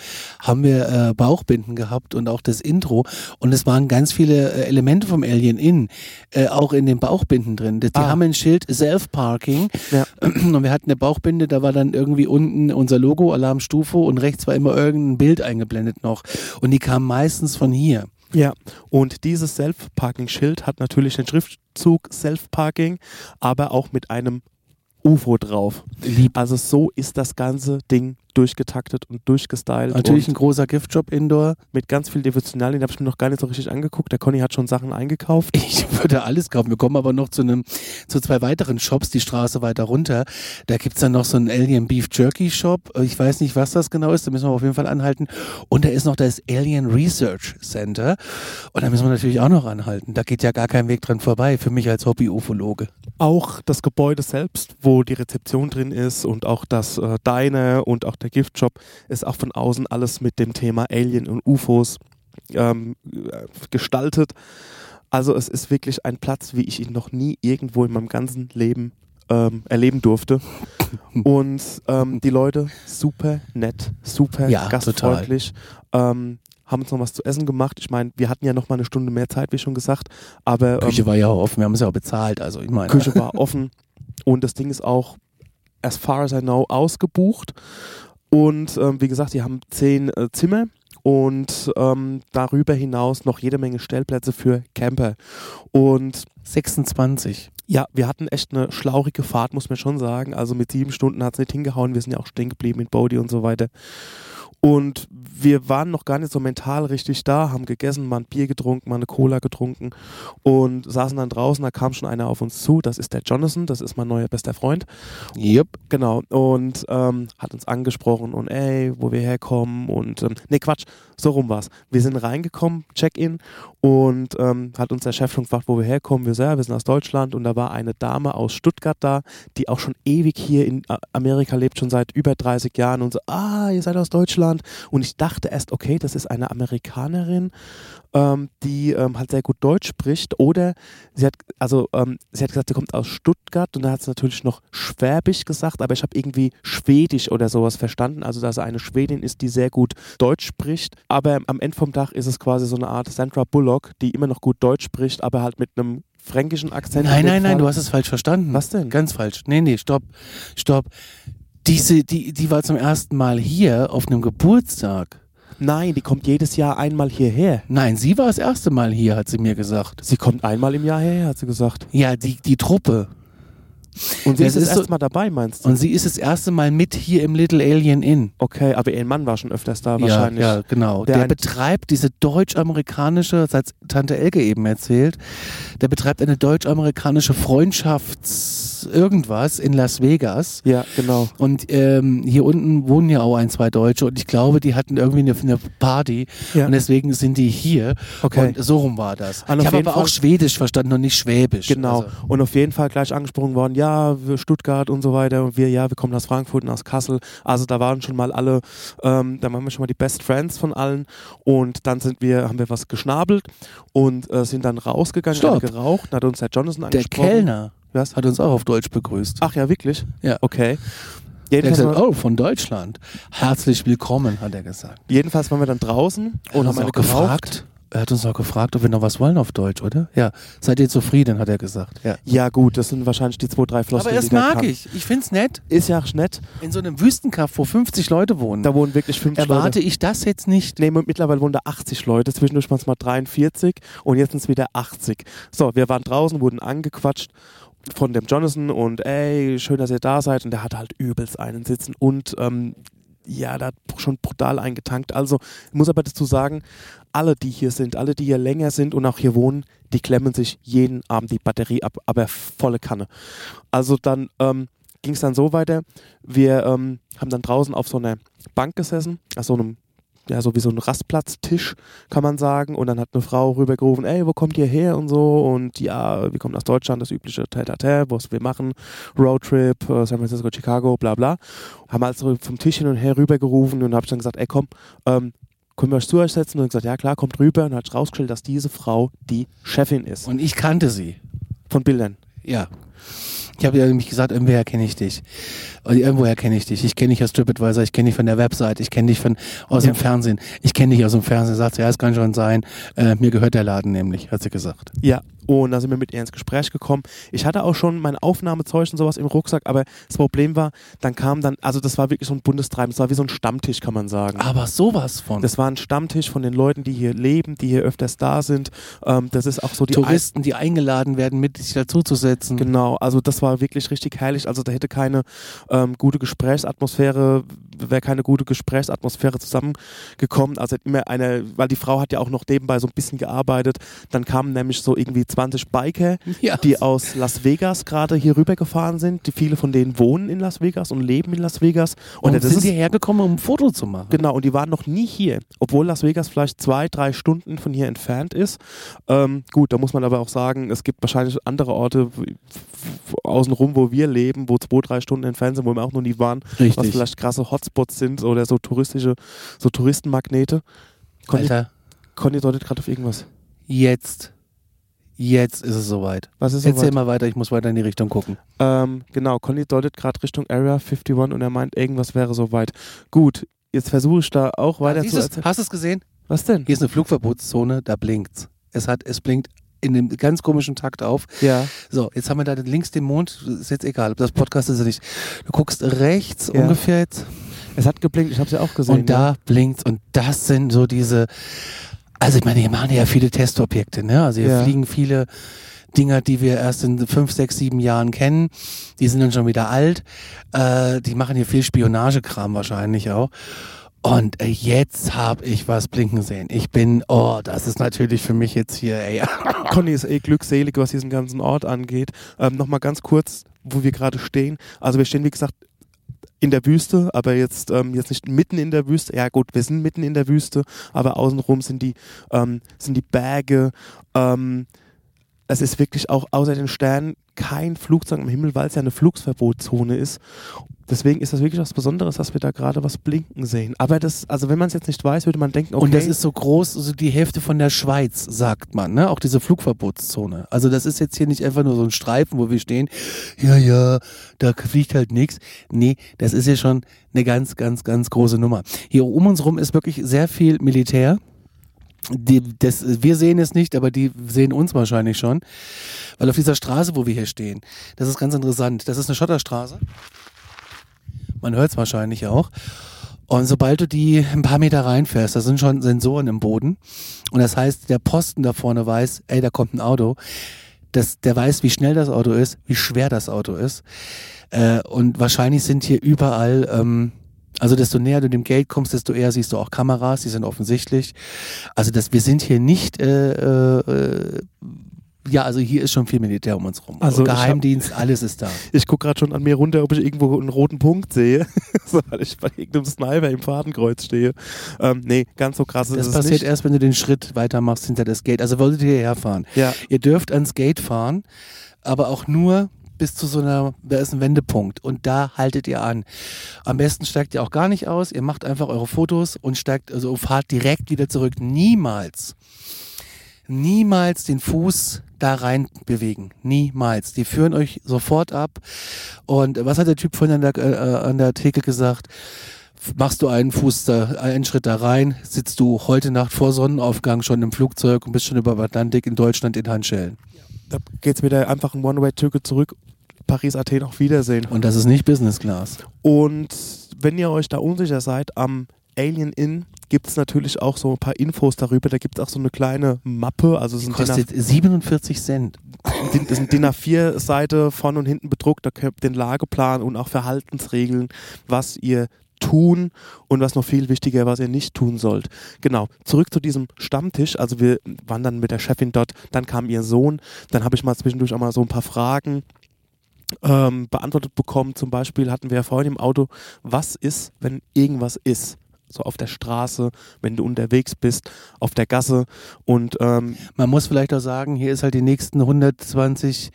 haben wir äh, Bauchbinden gehabt und auch das Intro. Und es waren ganz viele äh, Elemente vom Alien in, äh, auch in den Bauchbinden drin. Die Ah. haben ein Schild Self-Parking. Ja. Und wir hatten eine Bauchbinde, da war dann irgendwie unten unser Logo, Alarmstufe, und rechts war immer irgendein Bild eingeblendet noch. Und die kamen meistens von hier. Ja, und dieses Self-Parking-Schild hat natürlich den Schriftzug Self-Parking, aber auch mit einem UFO drauf. Lieb. Also so ist das ganze Ding durchgetaktet und durchgestylt. Natürlich ein und großer Giftjob Indoor. mit ganz viel Devotionalien, den habe ich mir noch gar nicht so richtig angeguckt. Der Conny hat schon Sachen eingekauft. Ich würde alles kaufen. Wir kommen aber noch zu einem, zu zwei weiteren Shops, die Straße weiter runter. Da gibt's dann noch so einen Alien Beef Jerky Shop. Ich weiß nicht, was das genau ist. Da müssen wir auf jeden Fall anhalten. Und da ist noch das Alien Research Center. Und da müssen wir natürlich auch noch anhalten. Da geht ja gar kein Weg dran vorbei. Für mich als Hobby-Ufologe. Auch das Gebäude selbst, wo die Rezeption drin ist und auch das äh, Diner und auch der Giftshop ist auch von außen alles mit dem Thema Alien und UFOs ähm, äh, gestaltet. Also es ist wirklich ein Platz, wie ich ihn noch nie irgendwo in meinem ganzen Leben ähm, erleben durfte. Und ähm, die Leute super nett, super Ja, gastfreundlich. Ähm, haben uns noch was zu essen gemacht. Ich meine, wir hatten ja noch mal eine Stunde mehr Zeit, wie schon gesagt. Aber ähm, Küche war ja auch offen. Wir haben es ja auch bezahlt. Also ich meine. Küche war offen und das Ding ist auch, as far as I know, ausgebucht. Und ähm, wie gesagt, die haben zehn äh, Zimmer und ähm, darüber hinaus noch jede Menge Stellplätze für Camper. Und 26. ja, wir hatten echt eine schlaurige Fahrt, muss man schon sagen. Also mit sieben Stunden hat es nicht hingehauen. Wir sind ja auch stehen geblieben mit Bodie und so weiter. Und wir waren noch gar nicht so mental richtig da, haben gegessen, mal ein Bier getrunken, mal eine Cola getrunken und saßen dann draußen. Da kam schon einer auf uns zu. Das ist der Jonathan, das ist mein neuer bester Freund. Yep. Genau. Und ähm, hat uns angesprochen und ey, wo wir herkommen. Und ähm, nee, Quatsch, so rum war's. Wir sind reingekommen, Check-in, und ähm, hat uns der Chef schon gefragt, wo wir herkommen. Wir so, ja, wir sind aus Deutschland und da war eine Dame aus Stuttgart da, die auch schon ewig hier in Amerika lebt, schon seit über 30 Jahren und so, ah, ihr seid aus Deutschland. Und ich dachte erst, okay, das ist eine Amerikanerin, ähm, die ähm, halt sehr gut Deutsch spricht. Oder sie hat, also ähm, sie hat gesagt, sie kommt aus Stuttgart und da hat sie natürlich noch Schwäbisch gesagt, aber ich habe irgendwie Schwedisch oder sowas verstanden. Also dass sie eine Schwedin ist, die sehr gut Deutsch spricht. Aber am Ende vom Tag ist es quasi so eine Art Sandra Bullock, die immer noch gut Deutsch spricht, aber halt mit einem fränkischen Akzent. Nein, nein, nein, du hast es falsch verstanden. Was denn? Ganz falsch. Nee, nee, stopp. Stopp. Diese, die, die war zum ersten Mal hier auf einem Geburtstag. Nein, die kommt jedes Jahr einmal hierher. Nein, sie war das erste Mal hier, hat sie mir gesagt. Sie kommt einmal im Jahr her, hat sie gesagt. Ja, die, die Truppe. Und sie Das ist das so- erste Mal dabei, meinst du? Und sie ist das erste Mal mit hier im Little Alien Inn. Okay, aber ihr Mann war schon öfters da wahrscheinlich. Ja, ja genau. Der Der, betreibt diese deutsch-amerikanische, das hat Tante Elke eben erzählt, der betreibt eine deutsch-amerikanische Freundschafts irgendwas in Las Vegas. Ja, genau. Und ähm, hier unten wohnen ja auch ein, zwei Deutsche und ich glaube, die hatten irgendwie eine, eine Party Ja. und deswegen sind die hier. Okay. Und so rum war das. Und ich auf habe aber auch Fall- Schwedisch verstanden und nicht Schwäbisch. Genau. Also, Und auf jeden Fall gleich angesprochen worden, ja, wir Stuttgart und so weiter. Und wir, ja, wir kommen aus Frankfurt und aus Kassel. Also da waren schon mal alle, ähm, da waren wir schon mal die Best Friends von allen. Und dann sind wir, haben wir was geschnabelt und äh, sind dann rausgegangen, Stopp. haben geraucht. Hat uns der Jonathan der angesprochen. Kellner Was? hat uns auch auf Deutsch begrüßt. Ach ja, wirklich? Ja. Okay. Jedenfalls, gesagt, oh, von Deutschland. Herzlich willkommen, hat er gesagt. jedenfalls waren wir dann draußen Er und hat haben auch gefragt. Er hat uns auch gefragt, ob wir noch was wollen auf Deutsch, oder? Ja. Seid ihr zufrieden, hat er gesagt. Ja. Ja gut, das sind wahrscheinlich die zwei, drei Aber Floskeln, das mag kann. ich. Ich find's nett. Ist ja auch nett. In so einem Wüstenkaff, wo 50 Leute wohnen, Da wohnen wirklich 50 erwarte Leute. ich das jetzt nicht. Nee, mittlerweile wohnen da 80 Leute, zwischendurch waren es mal 43 und jetzt sind es wieder 80. So, wir waren draußen, wurden angequatscht von dem Jonathan und ey, schön, dass ihr da seid. Und der hat halt übelst einen sitzen und ähm, ja, da hat schon brutal eingetankt. Also, ich muss aber dazu sagen, alle, die hier sind, alle, die hier länger sind und auch hier wohnen, die klemmen sich jeden Abend die Batterie ab, aber volle Kanne. Also dann ähm, ging es dann so weiter, wir ähm, haben dann draußen auf so einer Bank gesessen, auf so einem ja, so wie so ein Rastplatztisch, kann man sagen. Und dann hat eine Frau rübergerufen, ey, wo kommt ihr her und so. Und ja, wir kommen aus Deutschland, das übliche Tete, was wir machen, Roadtrip, äh, San Francisco, Chicago, bla bla. Haben also vom Tisch hin und her rübergerufen und habe dann gesagt, ey, komm, ähm, können wir euch zu euch setzen? Und gesagt, ja klar, kommt rüber. Und hat rausgestellt, dass diese Frau die Chefin ist. Und ich kannte sie. Von Bildern. Ja. Ich habe ja nämlich gesagt, irgendwoher kenne ich dich. Und irgendwoher kenne ich dich. Ich kenne dich aus TripAdvisor, ich kenne dich von der Website, ich kenne dich von aus Ja. dem Fernsehen. Ich kenne dich aus dem Fernsehen. Sagt sie, ja, es kann schon sein. Äh, mir gehört der Laden nämlich, hat sie gesagt. Ja, und da sind wir mit ihr ins Gespräch gekommen. Ich hatte auch schon mein Aufnahmezeug und sowas im Rucksack, aber das Problem war, dann kam dann, also das war wirklich so ein Bundestreiben, das war wie so ein Stammtisch, kann man sagen. Aber sowas von. Das war ein Stammtisch von den Leuten, die hier leben, die hier öfters da sind. Ähm, das ist auch so die Touristen, die eingeladen werden, mit sich dazuzusetzen. Genau, also das war wirklich richtig herrlich. Also da hätte keine ähm, gute Gesprächsatmosphäre, wäre keine gute Gesprächsatmosphäre zusammengekommen. Also immer eine, weil die Frau hat ja auch noch nebenbei so ein bisschen gearbeitet. Dann kamen nämlich so irgendwie 20 Biker, Ja. die aus Las Vegas gerade hier rübergefahren sind. Die viele von denen wohnen in Las Vegas und leben in Las Vegas. Und das sind hierher gekommen, um ein Foto zu machen. Genau, und die waren noch nie hier, obwohl Las Vegas vielleicht zwei, drei Stunden von hier entfernt ist. Ähm, gut, da muss man aber auch sagen, es gibt wahrscheinlich andere Orte außenrum, wo wir leben, wo zwei, drei Stunden entfernt sind, wo wir auch noch nie waren, was Richtig. vielleicht krasse Hotspots sind oder so touristische, so Touristenmagnete. Conny, Alter, Conny deutet gerade auf irgendwas. jetzt. Jetzt ist es soweit. Was ist Erzähl soweit? mal weiter, ich muss weiter in die Richtung gucken. Ähm, genau, Conny deutet gerade Richtung Area 51 und er meint, irgendwas wäre soweit. Gut, jetzt versuche ich da auch weiter Siehst zu erzählen. Hast du es gesehen? Was denn? Hier ist eine Flugverbotszone, da blinkt's. Es hat, es blinkt in einem ganz komischen Takt auf. Ja. So, jetzt haben wir da links den Mond, ist jetzt egal, ob das Podcast ist oder nicht. Du guckst rechts Ja. ungefähr jetzt Es hat geblinkt, ich habe es ja auch gesehen. und da blinkt's und das sind so diese, also ich meine, hier machen ja viele Testobjekte, ne? Also hier Ja. fliegen viele Dinger, die wir erst in fünf, sechs, sieben Jahren kennen. Die sind dann schon wieder alt. Äh, die machen hier viel Spionagekram wahrscheinlich auch. Und äh, jetzt habe ich was blinken sehen. Ich bin, oh, das ist natürlich für mich jetzt hier, ey. Conny ist eh glückselig, was diesen ganzen Ort angeht. Ähm, Nochmal ganz kurz, wo wir gerade stehen. Also wir stehen, wie gesagt, in der Wüste, aber jetzt, ähm, jetzt nicht mitten in der Wüste. Ja gut, wir sind mitten in der Wüste, aber außenrum sind die, ähm, sind die Berge. Ähm, es ist wirklich auch außer den Sternen kein Flugzeug am Himmel, weil es ja eine Flugsverbotszone ist. Deswegen ist das wirklich was Besonderes, dass wir da gerade was blinken sehen. Aber das, also wenn man es jetzt nicht weiß, würde man denken, okay. Und das ist so groß, also die Hälfte von der Schweiz, sagt man, ne? Auch diese Flugverbotszone. Also das ist jetzt hier nicht einfach nur so ein Streifen, wo wir stehen, ja, ja, da fliegt halt nichts. Nee, das ist hier schon eine ganz, ganz, ganz große Nummer. Hier um uns rum ist wirklich sehr viel Militär. Die, das, wir sehen es nicht, aber die sehen uns wahrscheinlich schon. Weil auf dieser Straße, wo wir hier stehen, das ist ganz interessant. Das ist eine Schotterstraße. Man hört es wahrscheinlich auch. Und sobald du die ein paar Meter reinfährst, da sind schon Sensoren im Boden. Und das heißt, der Posten da vorne weiß, ey, da kommt ein Auto. Das, der weiß, wie schnell das Auto ist, wie schwer das Auto ist. Äh, und wahrscheinlich sind hier überall, ähm, also desto näher du dem Gate kommst, desto eher siehst du auch Kameras, die sind offensichtlich. Also das, wir sind hier nicht, äh, äh, ja, also hier ist schon viel Militär um uns rum. Also ich hab- Geheimdienst, alles ist da. Ich gucke gerade schon an mir runter, ob ich irgendwo einen roten Punkt sehe, so, weil ich bei irgendeinem Sniper im Fadenkreuz stehe. Ähm, nee, ganz so krass ist Das es passiert nicht. erst, wenn du den Schritt weitermachst hinter das Gate. Also wolltet ihr hierher fahren. Ja, Ihr dürft ans Gate fahren, aber auch nur bis zu so einer, da ist ein Wendepunkt und da haltet ihr an. Am besten steigt ihr auch gar nicht aus, ihr macht einfach eure Fotos und steigt, also fahrt direkt wieder zurück. Niemals, niemals den Fuß da rein bewegen. Niemals. Die führen euch sofort ab. Und was hat der Typ vorhin an der, äh, an der Theke gesagt? Machst du einen Fuß da, einen Schritt da rein, sitzt du heute Nacht vor Sonnenaufgang schon im Flugzeug und bist schon über Atlantik in Deutschland in Handschellen. da geht's wieder einfach ein One-Way-Ticket zurück. Paris, Athen, auf Wiedersehen. Und das ist nicht Business Class. Und wenn ihr euch da unsicher seid, am Alien Inn gibt es natürlich auch so ein paar Infos darüber. Da gibt es auch so eine kleine Mappe, also so ein DIN Kostet 47 Cent. Das ist eine DIN A4-Seite von und hinten bedruckt. Da könnt ihr den Lageplan und auch Verhaltensregeln, was ihr tun und was noch viel wichtiger, was ihr nicht tun sollt. Genau, zurück zu diesem Stammtisch. Also wir waren dann mit der Chefin dort, dann kam ihr Sohn, dann habe ich mal zwischendurch auch mal so ein paar Fragen ähm, beantwortet bekommen. Zum Beispiel hatten wir ja vorhin im Auto, was ist, wenn irgendwas ist? so auf der Straße, wenn du unterwegs bist, auf der Gasse und ähm, Man muss vielleicht auch sagen, hier ist halt die nächsten 120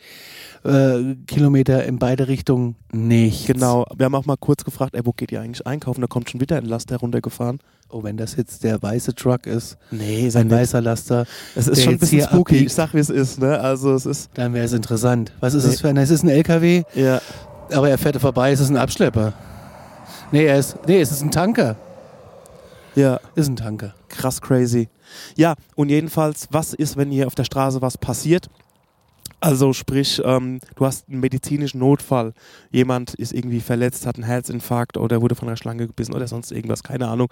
äh, Kilometer in beide Richtungen nichts. genau, wir haben auch mal kurz gefragt, ey, wo geht ihr eigentlich einkaufen? Da kommt schon wieder ein Laster heruntergefahren. Oh, wenn das jetzt der weiße Truck ist, Nee, ein weißer Laster, Es ist schon ein bisschen spooky, abbiegt. ich sag wie es ist, ne? Also es ist, dann wäre es interessant. Was ist Nee. es für ein? Es ist ein LKW, ja, aber er fährt vorbei, es ist ein Abschlepper. Nee, er ist, nee, es ist ein Tanker. ja, Ist ein Tanker. krass crazy. Ja, und jedenfalls, was ist, wenn hier auf der Straße was passiert? Also sprich, ähm, du hast einen medizinischen Notfall, jemand ist irgendwie verletzt, hat einen Herzinfarkt oder wurde von einer Schlange gebissen oder sonst irgendwas, keine Ahnung.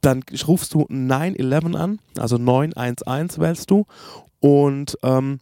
Dann rufst du 911 an, also 911 wählst du und ähm,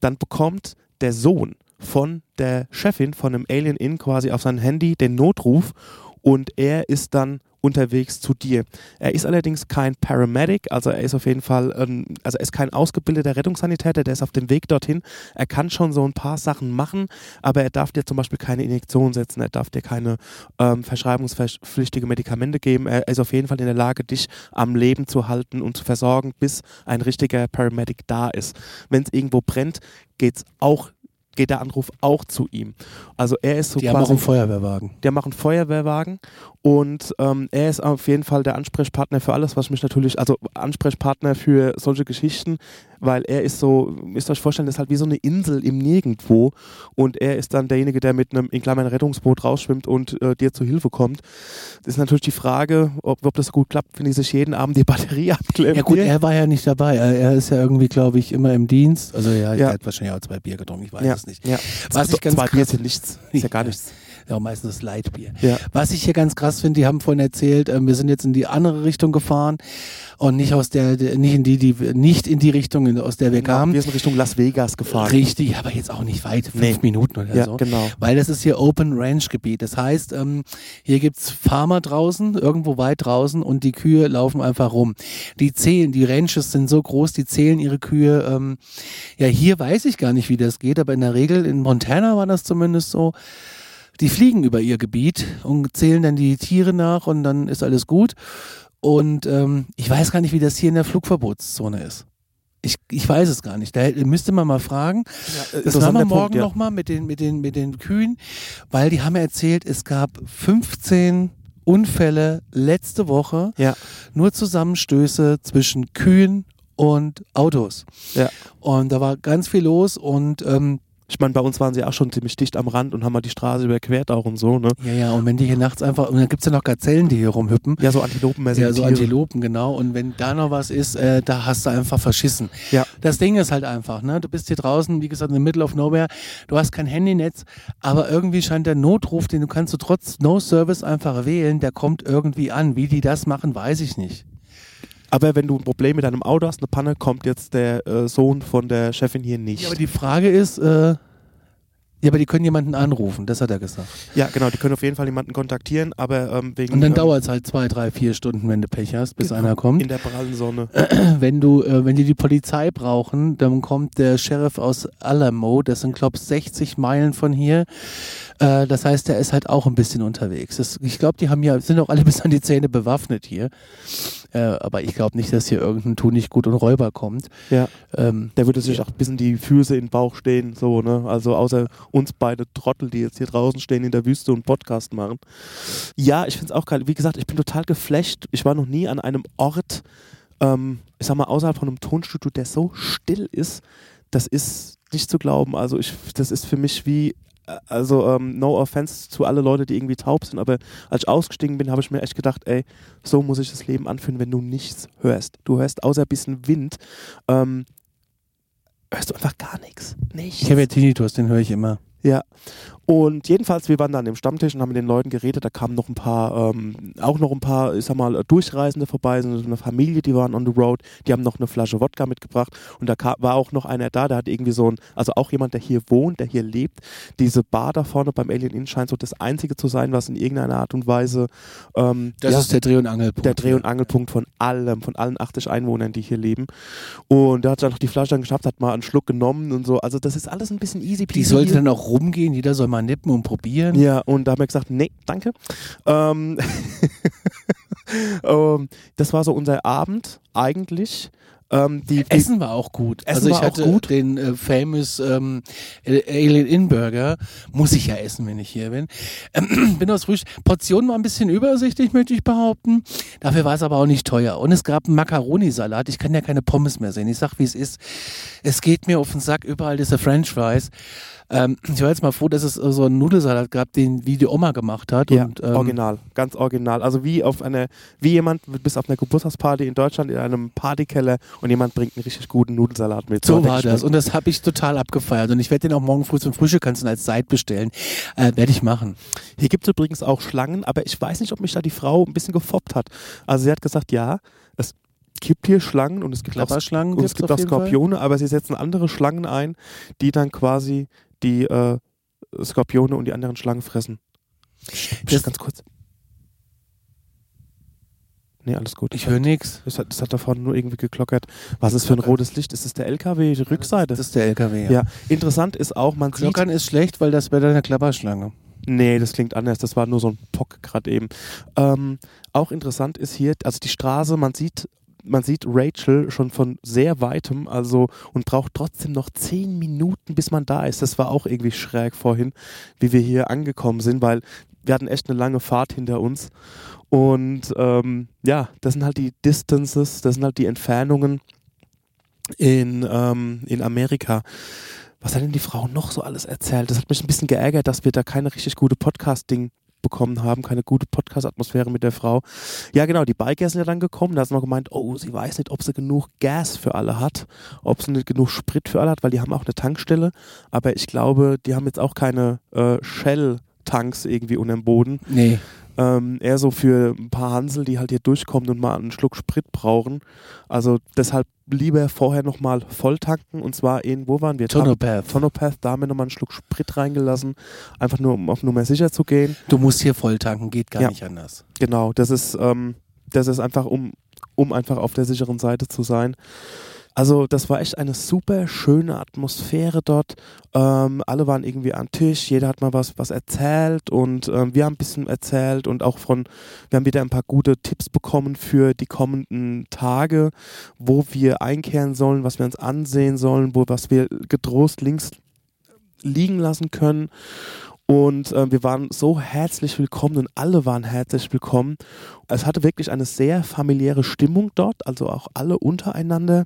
dann bekommt der Sohn von der Chefin von einem Alien Inn quasi auf sein Handy den Notruf und er ist dann unterwegs zu dir. Er ist allerdings kein Paramedic, also er ist auf jeden Fall, ähm, also er ist kein ausgebildeter Rettungssanitäter, der ist auf dem Weg dorthin. Er kann schon so ein paar Sachen machen, aber er darf dir zum Beispiel keine Injektion setzen, er darf dir keine ähm, verschreibungspflichtige Medikamente geben. Er ist auf jeden Fall in der Lage, dich am Leben zu halten und zu versorgen, bis ein richtiger Paramedic da ist. Wenn es irgendwo brennt, geht's auch geht der Anruf auch zu ihm. Also er ist so Die haben quasi auch einen Feuerwehrwagen. der macht einen Feuerwehrwagen und ähm, er ist auf jeden Fall der Ansprechpartner für alles, was mich natürlich, also Ansprechpartner für solche Geschichten, weil er ist so, müsst ihr euch vorstellen, das ist halt wie so eine Insel im Nirgendwo und er ist dann derjenige, der mit einem in Klammern Rettungsboot rausschwimmt und äh, dir zu Hilfe kommt. Das ist natürlich die Frage, ob, ob das gut klappt, wenn die sich jeden Abend die Batterie abklemmt. Ja gut, er war ja nicht dabei. Er, ist ja irgendwie, glaube ich, immer im Dienst. Also ja, Ja. er hat wahrscheinlich auch zwei Bier getrunken, ich weiß ja, es nicht. Ja. Was ich ganz Zwei Bier krass- sind nichts, ist ja gar nichts. Ja, meistens das Leitbier. Ja. Was ich hier ganz krass finde, die haben vorhin erzählt, ähm, wir sind jetzt in die andere Richtung gefahren und nicht aus der, nicht in die, die nicht in die Richtung, aus der wir kamen. Wir sind Richtung Las Vegas gefahren. Richtig, aber jetzt auch nicht weit, fünf Nee. Minuten oder Ja, so. genau. Weil das ist hier Open Ranch Gebiet. Das heißt, ähm, hier gibt's Farmer draußen, irgendwo weit draußen und die Kühe laufen einfach rum. Die zählen, die Ranches sind so groß, die zählen ihre Kühe. Ähm, ja, hier weiß ich gar nicht, wie das geht, aber in der Regel, in Montana war das zumindest so, die fliegen über ihr Gebiet und zählen dann die Tiere nach und dann ist alles gut. Und ähm, ich weiß gar nicht, wie das hier in der Flugverbotszone ist. Ich, ich weiß es gar nicht. Da müsste man mal fragen. Das machen wir morgen Punkt, ja. nochmal mit den, mit, den, mit den Kühen, weil die haben ja erzählt, es gab 15 Unfälle letzte Woche, Ja. nur Zusammenstöße zwischen Kühen und Autos. Ja. Und da war ganz viel los und ähm, Ich meine, bei uns waren sie auch schon ziemlich dicht am Rand und haben mal die Straße überquert auch und so, ne? ja, ja, und wenn die hier nachts einfach, und dann gibt's ja noch Gazellen, die hier rumhüppen. Ja, so antilopenmäßig. Ja, so Antilopen, genau. Und wenn da noch was ist, äh, da hast du einfach verschissen. Ja. Das Ding ist halt einfach, ne? Du bist hier draußen, wie gesagt, in the middle of nowhere. Du hast kein Handynetz, aber irgendwie scheint der Notruf, den du kannst du trotz No Service einfach wählen, der kommt irgendwie an. Wie die das machen, weiß ich nicht. Aber wenn du ein Problem mit deinem Auto hast, eine Panne, kommt jetzt der äh, Sohn von der Chefin hier nicht. Ja, aber die Frage ist, äh, ja, aber die können jemanden anrufen, das hat er gesagt. Ja, genau, die können auf jeden Fall jemanden kontaktieren, aber ähm, wegen Und dann ähm, dauert es halt zwei, drei, vier Stunden, wenn du Pech hast, bis einer kommt. in der prallen Sonne. wenn du, äh, wenn die die Polizei brauchen, dann kommt der Sheriff aus Alamo, das sind glaube 60 Meilen von hier. Äh, das heißt, der ist halt auch ein bisschen unterwegs. Das, ich glaube, die haben ja, sind auch alle bis an die Zähne bewaffnet hier. Äh, aber ich glaube nicht, dass hier irgendein Tu nicht gut und Räuber kommt. Ja, Ähm, der würde sich auch ein bisschen die Füße in den Bauch stehen, so, ne? Also außer uns beide Trottel, die jetzt hier draußen stehen in der Wüste und Podcast machen. Ja, ich finde es auch geil. Wie gesagt, ich bin total geflasht. Ich war noch nie an einem Ort, ähm, ich sag mal, außerhalb von einem Tonstudio, der so still ist. Das ist nicht zu glauben. Also ich, das ist für mich wie, also ähm, no offense zu alle Leute, die irgendwie taub sind, aber als ich ausgestiegen bin, habe ich mir echt gedacht, ey, so muss ich das Leben anfühlen, wenn du nichts hörst. Du hörst außer ein bisschen Wind, ähm, hörst du einfach gar nichts. Nichts. ich habe ja Tinnitus, den höre ich immer. Ja. Und jedenfalls, wir waren dann im Stammtisch und haben mit den Leuten geredet. Da kamen noch ein paar, ähm, auch noch ein paar, ich sag mal, Durchreisende vorbei, so eine Familie, die waren on the road. Die haben noch eine Flasche Wodka mitgebracht. Und da kam, war auch noch einer da, der hat irgendwie so ein, also auch jemand, der hier wohnt, der hier lebt. Diese Bar da vorne beim Alien Inn scheint so das einzige zu sein, was in irgendeiner Art und Weise ähm, Das ja, ist der Dreh- und Angelpunkt. der Dreh- und Angelpunkt von allem, von allen 80 Einwohnern, die hier leben. Und der hat dann noch die Flasche dann geschafft, hat mal einen Schluck genommen und so. Also das ist alles ein bisschen easy peasy. Die sollte dann auch rumgehen, jeder soll mal nippen und probieren. Ja, und da haben wir gesagt, nee, danke. Ähm, ähm, das war so unser Abend eigentlich. Ähm, die, Essen war auch gut. Essen also ich hatte gut. den äh, famous ähm, Alien In Burger. Muss ich ja essen, wenn ich hier bin. Ähm, bin aus Frühstück. Portion war ein bisschen übersichtlich, möchte ich behaupten. Dafür war es aber auch nicht teuer. Und es gab einen Macaroni-Salat. Ich kann ja keine Pommes mehr sehen. Ich sag, wie es ist. Es geht mir auf den Sack. Überall diese French Fries. Ähm, ich war jetzt mal froh, dass es so einen Nudelsalat gab, den wie die Oma gemacht hat. ja, und, ähm, original, ganz original. Also wie auf eine, wie jemand bis auf einer Geburtstagsparty in Deutschland in einem Partykeller und jemand bringt einen richtig guten Nudelsalat mit. So war das. Und das habe ich total abgefeiert. Und ich werde den auch morgen früh zum Frühstück kannst du als Side bestellen. Äh, werde ich machen. Hier gibt es übrigens auch Schlangen, aber ich weiß nicht, ob mich da die Frau ein bisschen gefoppt hat. Also sie hat gesagt, ja, es gibt hier Schlangen und es gibt auch, Klapperschlangen und es gibt auch jeden Fall. Skorpione, aber sie setzen andere Schlangen ein, die dann quasi die äh, Skorpione und die anderen Schlangen fressen. Das- ganz kurz. Nee, alles gut. Ich höre nichts. Das hat, das hat da vorne nur irgendwie geklockert. Was ist für ein rotes Licht? Ist das der LKW, die Rückseite? Das ist der LKW. ja. interessant ist auch, man sieht. Klockern ist schlecht, weil das wäre eine Klapperschlange. Nee, das klingt anders. Das war nur so ein Pock gerade eben. Ähm, auch interessant ist hier, also die Straße, man sieht, man sieht Rachel schon von sehr weitem, also und braucht trotzdem noch zehn Minuten, bis man da ist. Das war auch irgendwie schräg vorhin, wie wir hier angekommen sind, weil wir hatten echt eine lange Fahrt hinter uns. Und ähm, ja, das sind halt die Distances, das sind halt die Entfernungen in, ähm, in Amerika. Was hat denn die Frau noch so alles erzählt? Das hat mich ein bisschen geärgert, dass wir da keine richtig gute Podcasting bekommen haben, keine gute Podcast-Atmosphäre mit der Frau. Ja, genau, die Biker sind ja dann gekommen, da hat sie noch gemeint, oh, sie weiß nicht, ob sie genug Gas für alle hat, ob sie nicht genug Sprit für alle hat, weil die haben auch eine Tankstelle, aber ich glaube, die haben jetzt auch keine äh, Shell-Tanks irgendwie unterm Boden. Nee. Ähm, eher so für ein paar Hansel, die halt hier durchkommen und mal einen Schluck Sprit brauchen. Also deshalb lieber vorher nochmal voll tanken und zwar in, wo waren wir? Tonopath. Tonopath, da haben wir nochmal einen Schluck Sprit reingelassen, einfach nur um auf Nummer sicher zu gehen. Du musst hier voll tanken, geht gar Ja. nicht anders. Genau, das ist, ähm, das ist einfach, um, um einfach auf der sicheren Seite zu sein. Also das war echt eine super schöne Atmosphäre dort. Ähm, alle waren irgendwie am Tisch, jeder hat mal was, was erzählt und ähm, wir haben ein bisschen erzählt und auch von, wir haben wieder ein paar gute Tipps bekommen für die kommenden Tage, wo wir einkehren sollen, was wir uns ansehen sollen, wo was wir getrost links liegen lassen können. Und äh, wir waren so herzlich willkommen und alle waren herzlich willkommen. Es hatte wirklich eine sehr familiäre Stimmung dort, also auch alle untereinander.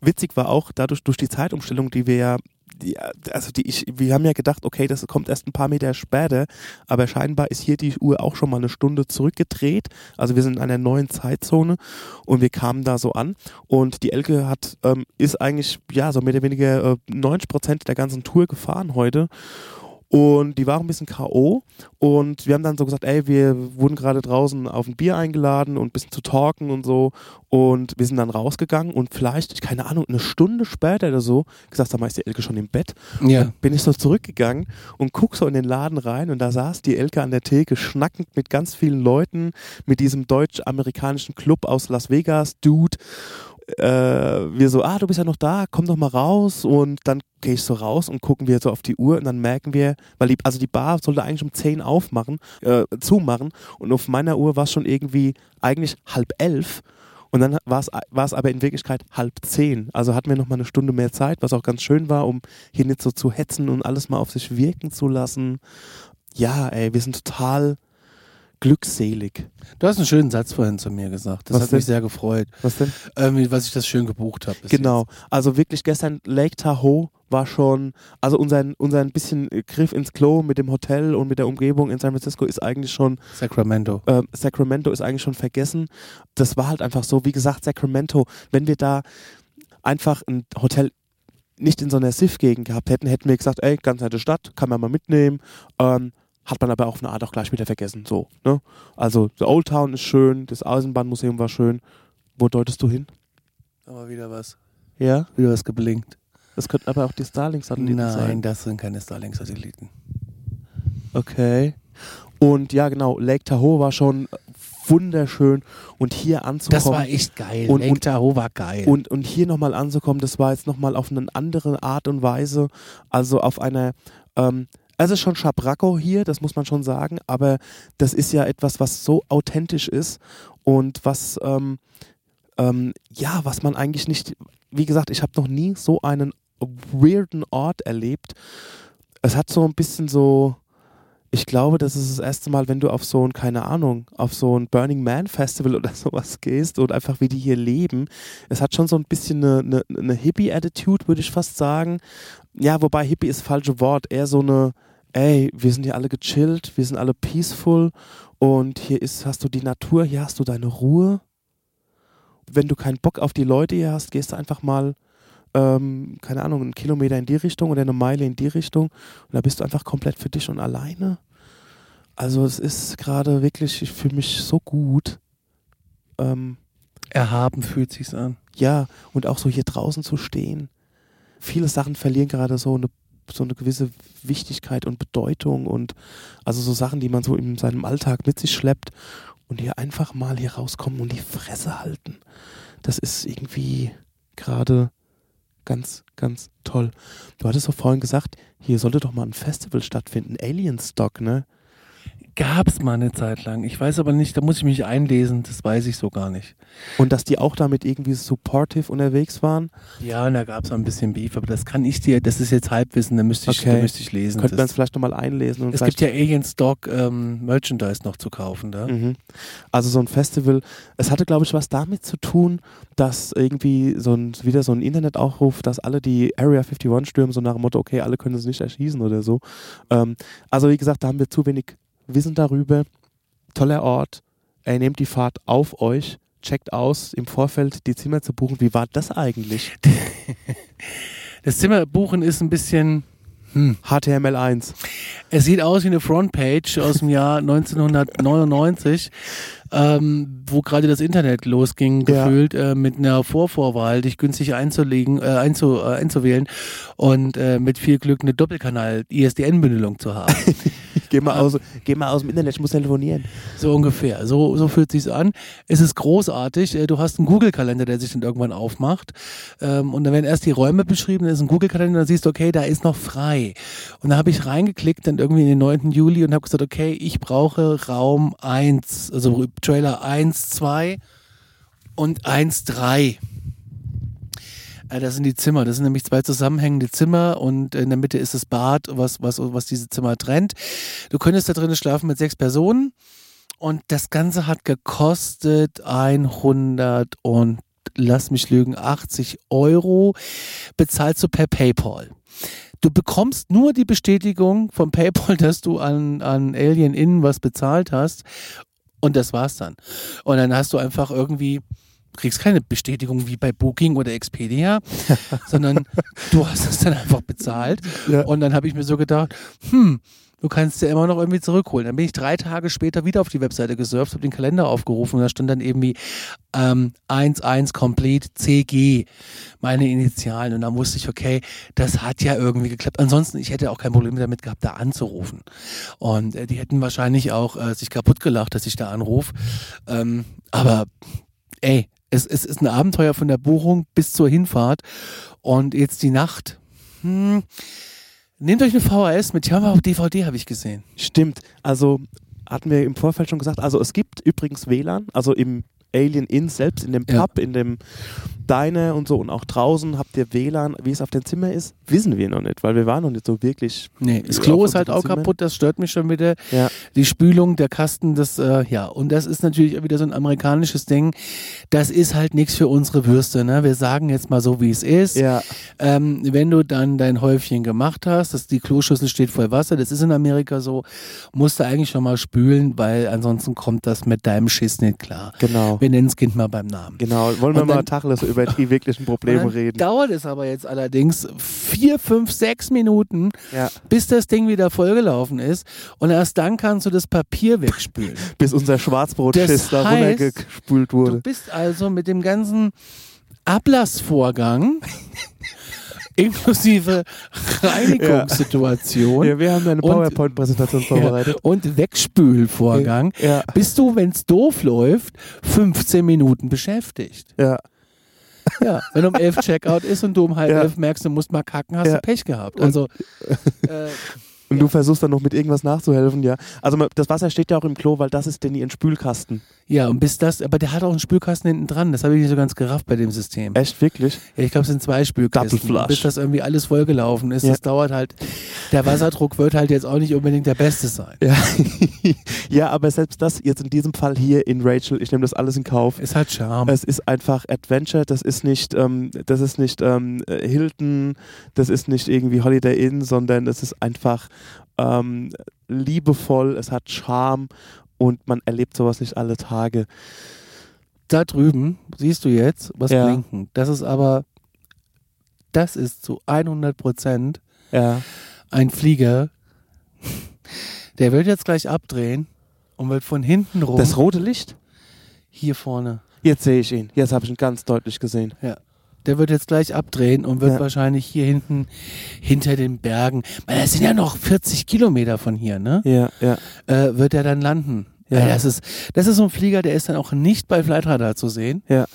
Witzig war auch dadurch durch die Zeitumstellung, die wir ja, die, also die ich, wir haben ja gedacht, okay, das kommt erst ein paar Meter später, aber scheinbar ist hier die Uhr auch schon mal eine Stunde zurückgedreht. Also wir sind in einer neuen Zeitzone und wir kamen da so an und die Elke hat ähm, ist eigentlich ja so mehr oder weniger äh, 90 Prozent der ganzen Tour gefahren heute. Und die war auch ein bisschen K.O. Und wir haben dann so gesagt, ey, wir wurden gerade draußen auf ein Bier eingeladen und ein bisschen zu talken und so. Und wir sind dann rausgegangen und vielleicht, keine Ahnung, eine Stunde später oder so, gesagt, sag mal, ist die Elke schon im Bett? Ja. Dann bin ich so zurückgegangen und guck so in den Laden rein und da saß die Elke an der Theke schnackend mit ganz vielen Leuten, mit diesem deutsch-amerikanischen Club aus Las Vegas, Dude. Äh, wir so, ah, du bist ja noch da, komm doch mal raus. Und dann gehe ich so raus und gucken wir so auf die Uhr und dann merken wir, weil die, also die Bar sollte eigentlich um 10 aufmachen, äh, zumachen und auf meiner Uhr war es schon irgendwie eigentlich halb elf. Und dann war es aber in Wirklichkeit halb zehn. Also hatten wir noch mal eine Stunde mehr Zeit, was auch ganz schön war, um hier nicht so zu hetzen und alles mal auf sich wirken zu lassen. Ja, ey, wir sind total glückselig. Du hast einen schönen Satz vorhin zu mir gesagt. Das Was hat mich denn? sehr gefreut, Was denn? ähm, was ich das schön gebucht habe. Genau. Also wirklich gestern Lake Tahoe war schon, also unser, unser ein bisschen Griff ins Klo mit dem Hotel und mit der Umgebung in San Francisco ist eigentlich schon jetzt. Sacramento. äh, Sacramento ist eigentlich schon vergessen. Das war halt einfach so, wie gesagt, Sacramento, wenn wir da einfach ein Hotel nicht in so einer SIF-Gegend gehabt hätten, hätten wir gesagt, ey, ganz nette Stadt, kann man mal mitnehmen. Ähm, hat man aber auf eine Art auch gleich wieder vergessen. So, ne? Also, der Old Town ist schön, das Eisenbahnmuseum war schön. Wo deutest du hin? Aber wieder was. Ja? Wieder was geblinkt. Das könnten aber auch die Starlink-Satelliten Nein, sein. das sind keine Starlink-Satelliten. Okay. Und ja, genau, Lake Tahoe war schon wunderschön und hier anzukommen. Das war echt geil. Und- Lake und- Tahoe war geil. Und, und hier nochmal anzukommen, das war jetzt nochmal auf eine andere Art und Weise, also auf einer ähm, es ist schon Schabracko hier, das muss man schon sagen, aber das ist ja etwas, was so authentisch ist und was, ähm, ähm, ja, was man eigentlich nicht, wie gesagt, ich habe noch nie so einen weirden Ort erlebt. Es hat so ein bisschen so, ich glaube, das ist das erste Mal, wenn du auf so ein, keine Ahnung, auf so ein Burning Man Festival oder sowas gehst und einfach wie die hier leben. Es hat schon so ein bisschen eine, eine, eine Hippie-Attitude, würde ich fast sagen. Ja, wobei Hippie ist das falsche Wort, eher so eine, ey, wir sind hier alle gechillt, wir sind alle peaceful und hier ist, hast du die Natur, hier hast du deine Ruhe. Wenn du keinen Bock auf die Leute hier hast, gehst du einfach mal ähm, keine Ahnung, einen Kilometer in die Richtung oder eine Meile in die Richtung und da bist du einfach komplett für dich und alleine. Also es ist gerade wirklich, ich fühle mich so gut. Ähm, Erhaben fühlt sich's an. ja, und auch so hier draußen zu stehen. Viele Sachen verlieren gerade so eine, so eine gewisse Wichtigkeit und Bedeutung und also so Sachen, die man so in seinem Alltag mit sich schleppt und hier einfach mal hier rauskommen und die Fresse halten. Das ist irgendwie gerade ganz, ganz toll. Du hattest doch vorhin gesagt, hier sollte doch mal ein Festival stattfinden, Alien Stock, ne? Gab's mal eine Zeit lang. Ich weiß aber nicht, da muss ich mich einlesen, das weiß ich so gar nicht. Und dass die auch damit irgendwie supportive unterwegs waren. Ja, und da gab's auch ein bisschen Beef, aber das kann ich dir, das ist jetzt Halbwissen, da müsste ich, Okay. da müsste ich lesen. Könnten wir uns Das, vielleicht nochmal einlesen. Und es gibt ja Alien Stock ähm, Merchandise noch zu kaufen, da. Mhm. Also so ein Festival, es hatte glaube ich was damit zu tun, dass irgendwie so ein, wieder so ein Internetaufruf, dass alle die Area 51 stürmen, so nach dem Motto, okay, alle können es nicht erschießen oder so. Ähm, also wie gesagt, da haben wir zu wenig Wissen darüber. Toller Ort, ey, nehmt die Fahrt auf euch, checkt aus, im Vorfeld die Zimmer zu buchen. Wie war das eigentlich? Das Zimmerbuchen ist ein bisschen, HTML1. es sieht aus wie eine Frontpage aus dem Jahr 1999, ähm, wo gerade das Internet losging, Ja. gefühlt, äh, mit einer Vorvorwahl, dich günstig einzulegen, äh, einzu, äh, einzuwählen und äh, mit viel Glück eine Doppelkanal-ISDN-Bündelung zu haben. Geh mal, aus, geh mal aus dem Internet, ich muss telefonieren. So ungefähr. So, so fühlt sich's an. Es ist großartig. Äh, Du hast einen Google-Kalender, der sich dann irgendwann aufmacht. Ähm, Und dann werden erst die Räume beschrieben, dann ist ein Google-Kalender, dann siehst du, okay, da ist noch frei. Und da habe ich reingeklickt, dann irgendwie in den 9. Juli und habe gesagt, okay, ich brauche Raum 1, also Trailer 1, 2 und 1, 3. Äh, Das sind die Zimmer. Das sind nämlich zwei zusammenhängende Zimmer und in der Mitte ist das Bad, was, was, was diese Zimmer trennt. Du könntest da drinnen schlafen mit sechs Personen und das Ganze hat gekostet 100 und lass mich lügen, 80 Euro. Bezahlst du per PayPal. Du bekommst nur die Bestätigung von PayPal, dass du an, an Alien Inn was bezahlt hast. Und das war's dann. Und dann hast du einfach irgendwie, kriegst keine Bestätigung wie bei Booking oder Expedia, sondern du hast es dann einfach bezahlt. Ja. Und dann habe ich mir so gedacht, hm, du kannst ja immer noch irgendwie zurückholen. Dann bin ich drei Tage später wieder auf die Webseite gesurft, habe den Kalender aufgerufen und da stand dann eben wie ähm, 11 Complete CG, meine Initialen. Und dann wusste ich, okay, das hat ja irgendwie geklappt. Ansonsten, ich hätte auch kein Problem damit gehabt, da anzurufen. Und äh, die hätten wahrscheinlich auch äh, sich kaputt gelacht, dass ich da anrufe. Ähm, aber ey, es, es ist ein Abenteuer von der Buchung bis zur Hinfahrt. Und jetzt die Nacht. Hm, nehmt euch eine VHS mit. Ja, aber auf DVD habe ich gesehen. Stimmt. Also hatten wir im Vorfeld schon gesagt, also es gibt übrigens WLAN, also im Alien Inn selbst, in dem Ja. Pub, in dem Diner und so und auch draußen habt ihr WLAN. Wie es auf dem Zimmer ist, wissen wir noch nicht, weil wir waren noch nicht so wirklich. Nee, das Klo ist halt auch Zimmern. kaputt, das stört mich schon wieder. Ja. Die Spülung, der Kasten, das, äh, ja, und das ist natürlich wieder so ein amerikanisches Ding. Das ist halt nichts für unsere Würste, ne? Wir sagen jetzt mal so, wie es ist. Ja, Ähm, wenn du dann dein Häufchen gemacht hast, dass die Kloschüssel steht voll Wasser, das ist in Amerika so, musst du eigentlich schon mal spülen, weil ansonsten kommt das mit deinem Schiss nicht klar. genau. Wir nennen das Kind mal beim Namen. Genau. Wollen wir Und mal dann- Tacheles über die wirklichen Probleme reden? dauert es aber jetzt allerdings vier, fünf, sechs Minuten, Ja. bis das Ding wieder vollgelaufen ist. Und erst dann kannst du das Papier wegspülen. Bis unser Schwarzbrotschiss da runtergespült Du wurde. bist also mit dem ganzen Ablassvorgang inklusive Reinigungssituation Ja, wir haben eine Und- PowerPoint-Präsentation vorbereitet. und Wegspülvorgang Ja, bist du, wenn es doof läuft, 15 Minuten beschäftigt. ja. Ja, wenn um elf Checkout ist und du um halb Ja. elf merkst, du musst mal kacken, hast Ja. du Pech gehabt. Und- Also, äh, Und du versuchst dann noch mit irgendwas nachzuhelfen, ja. Also das Wasser steht ja auch im Klo, weil das ist denn ihren Spülkasten. Ja, und bis das, aber der hat auch einen Spülkasten hinten dran. Das habe ich nicht so ganz gerafft bei dem System. Echt, wirklich? Ja, ich glaube, es sind zwei Spülkästen. Double flush. Bis das irgendwie alles vollgelaufen ist. Ja. Das dauert halt. Der Wasserdruck wird halt jetzt auch nicht unbedingt der beste sein. Ja. ja, aber selbst das jetzt in diesem Fall hier in Rachel, ich nehme das alles in Kauf. Ist halt Charme. Es ist einfach Adventure, das ist nicht, ähm, das ist nicht ähm, äh, Hilton, das ist nicht irgendwie Holiday Inn, sondern es ist einfach ähm, liebevoll, es hat Charme und man erlebt sowas nicht alle Tage. da drüben siehst du jetzt was Ja. blinken. Das ist aber, das ist zu 100 Prozent Ja. ein Flieger. Der wird jetzt gleich abdrehen und wird von hinten rum Das rote Licht? hier vorne. Jetzt sehe ich ihn. Jetzt habe ich ihn ganz deutlich gesehen. Der wird jetzt gleich abdrehen und wird Ja. wahrscheinlich hier hinten hinter den Bergen, weil das sind ja noch 40 Kilometer von hier, ne? Ja, ja. Äh, wird er dann landen. Ja. Ja. das, ist, das ist so ein Flieger, der ist dann auch nicht bei Flightradar zu sehen. Ja.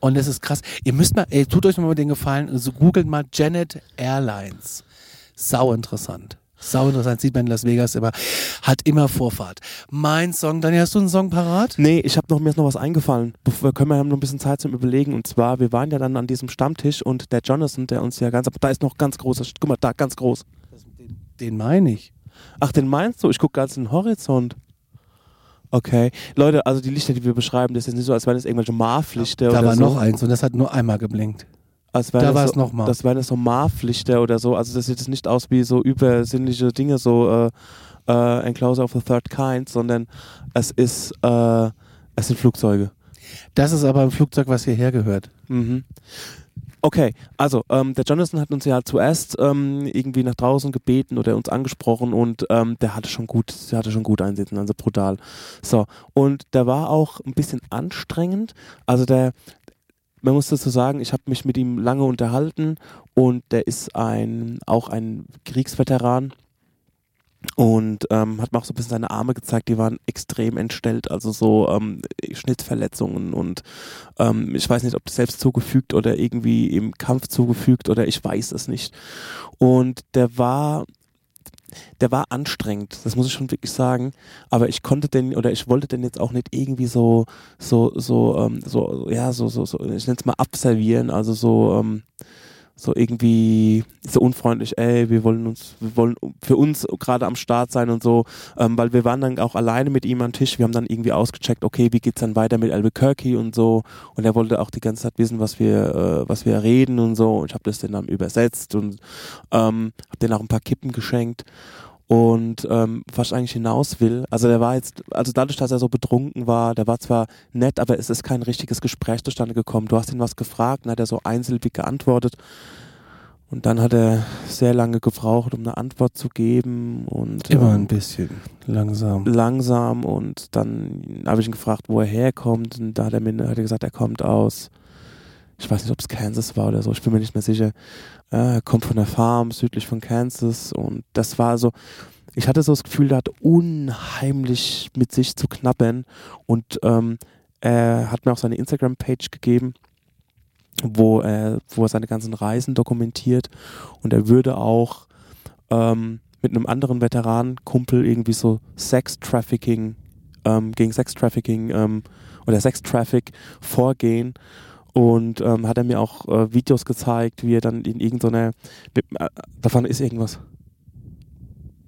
Und das ist krass. Ihr müsst mal, ey, tut euch mal den Gefallen, so googelt mal Janet Airlines. Sau interessant. Sau interessant, sieht man in Las Vegas immer. Hat immer Vorfahrt. Mein Song, Daniel, hast du einen Song parat? Nee, ich habe noch, mir ist noch was eingefallen. Wir können wir haben noch ein bisschen Zeit zum Überlegen. Und zwar, wir waren ja dann an diesem Stammtisch und der Jonathan, der uns ja ganz, da ist noch ganz groß, guck mal, da, ganz groß. Den meine ich. Ach, den meinst du? Ich gucke ganz in den Horizont. Okay. Leute, also die Lichter, die wir beschreiben, das ist nicht so, als wären es irgendwelche Marv-Lichter Da oder war so. noch eins und das hat nur einmal geblinkt. Als wären da war so, es noch mal. Das wären so Marv-Lichter oder so. Also das sieht jetzt nicht aus wie so übersinnliche Dinge, so äh, äh, Enclosure of the Third Kind, sondern es ist, äh, es sind Flugzeuge. Das ist aber ein Flugzeug, was hierher gehört. Mhm. Okay, also ähm, der Jonathan hat uns ja zuerst ähm, irgendwie nach draußen gebeten oder uns angesprochen und ähm, der hatte schon gut, der hatte schon gut einsitzen, also brutal. So, und der war auch ein bisschen anstrengend. Also der, man muss dazu sagen, ich habe mich mit ihm lange unterhalten und der ist ein auch ein Kriegsveteran und ähm, hat mir auch so ein bisschen seine Arme gezeigt, die waren extrem entstellt, also so ähm, Schnittverletzungen und ähm, ich weiß nicht, ob selbst zugefügt oder irgendwie im Kampf zugefügt oder ich weiß es nicht. Und der war, der war anstrengend, das muss ich schon wirklich sagen. Aber ich konnte den oder ich wollte den jetzt auch nicht irgendwie so, so, so, ähm, so, ja, so, so, so ich nenne es mal abservieren, also so, ähm, so irgendwie so unfreundlich, ey, wir wollen uns, wir wollen für uns gerade am Start sein und so, ähm, weil wir waren dann auch alleine mit ihm am Tisch, wir haben dann irgendwie ausgecheckt, okay, wie geht's dann weiter mit Albuquerque und so. Und er wollte auch die ganze Zeit wissen, was wir, äh, was wir reden und so. Und ich habe das dann, dann übersetzt und ähm, habe denen auch ein paar Kippen geschenkt und ähm, was ich eigentlich hinaus will, also der war jetzt, also dadurch, dass er so betrunken war, der war zwar nett, aber es ist kein richtiges Gespräch zustande gekommen. Du hast ihn was gefragt, dann hat er so einsilbig geantwortet und dann hat er sehr lange gebraucht, um eine Antwort zu geben und Immer ähm, ein bisschen langsam. langsam und dann habe ich ihn gefragt, wo er herkommt und da hat er mir hat er gesagt, er kommt aus, ich weiß nicht, ob es Kansas war oder so, ich bin mir nicht mehr sicher. Äh, kommt von der Farm südlich von Kansas und das war so, ich hatte so das Gefühl, der hat unheimlich mit sich zu knabbern und ähm, er hat mir auch seine Instagram-Page gegeben, wo er, wo er seine ganzen Reisen dokumentiert und er würde auch ähm, mit einem anderen Veteranenkumpel irgendwie so Sex-Trafficking, ähm, gegen Sex-Trafficking ähm, oder Sex-Traffic vorgehen. Und ähm, hat er mir auch äh, Videos gezeigt, wie er dann in irgendeiner. Mit, äh, da vorne ist irgendwas.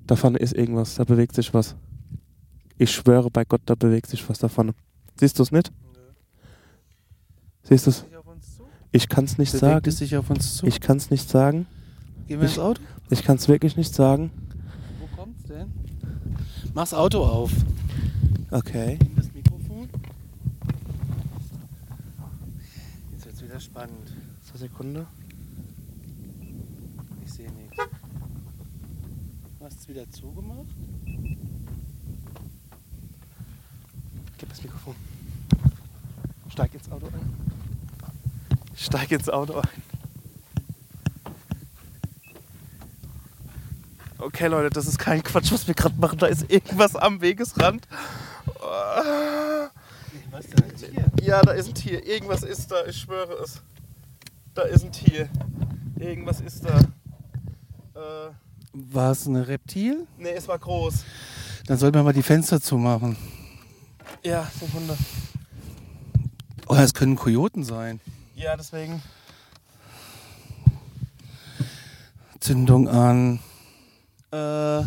Da vorne ist irgendwas, da bewegt sich was. Ich schwöre bei Gott, da bewegt sich was da vorne. Siehst du es nicht? Siehst du es? Ich kann es nicht Bewegt sagen. es sich auf uns zu? Ich kann es nicht sagen. Gehen wir ich- ins Auto? Ich kann es wirklich nicht sagen. Wo kommt's denn? Mach's Auto auf. Okay. Nimm das Mikrofon. Jetzt wird's wieder spannend. So, Sekunde. Ich sehe nichts. Du hast es wieder zugemacht? Gib das Mikrofon. Steig ins Auto ein. Steig ins Auto ein. Okay, Leute, das ist kein Quatsch, was wir gerade machen. Da ist irgendwas am Wegesrand. Was denn ein Tier? Ja, da ist ein Tier. Irgendwas ist da, ich schwöre es. Da ist ein Tier. Irgendwas ist da. Äh, War es ein Reptil? Nee, es war groß. Dann sollten wir mal die Fenster zumachen. Ja, sind Hunde. Oder es können Kojoten sein. Ja, deswegen. Zündung an. Äh,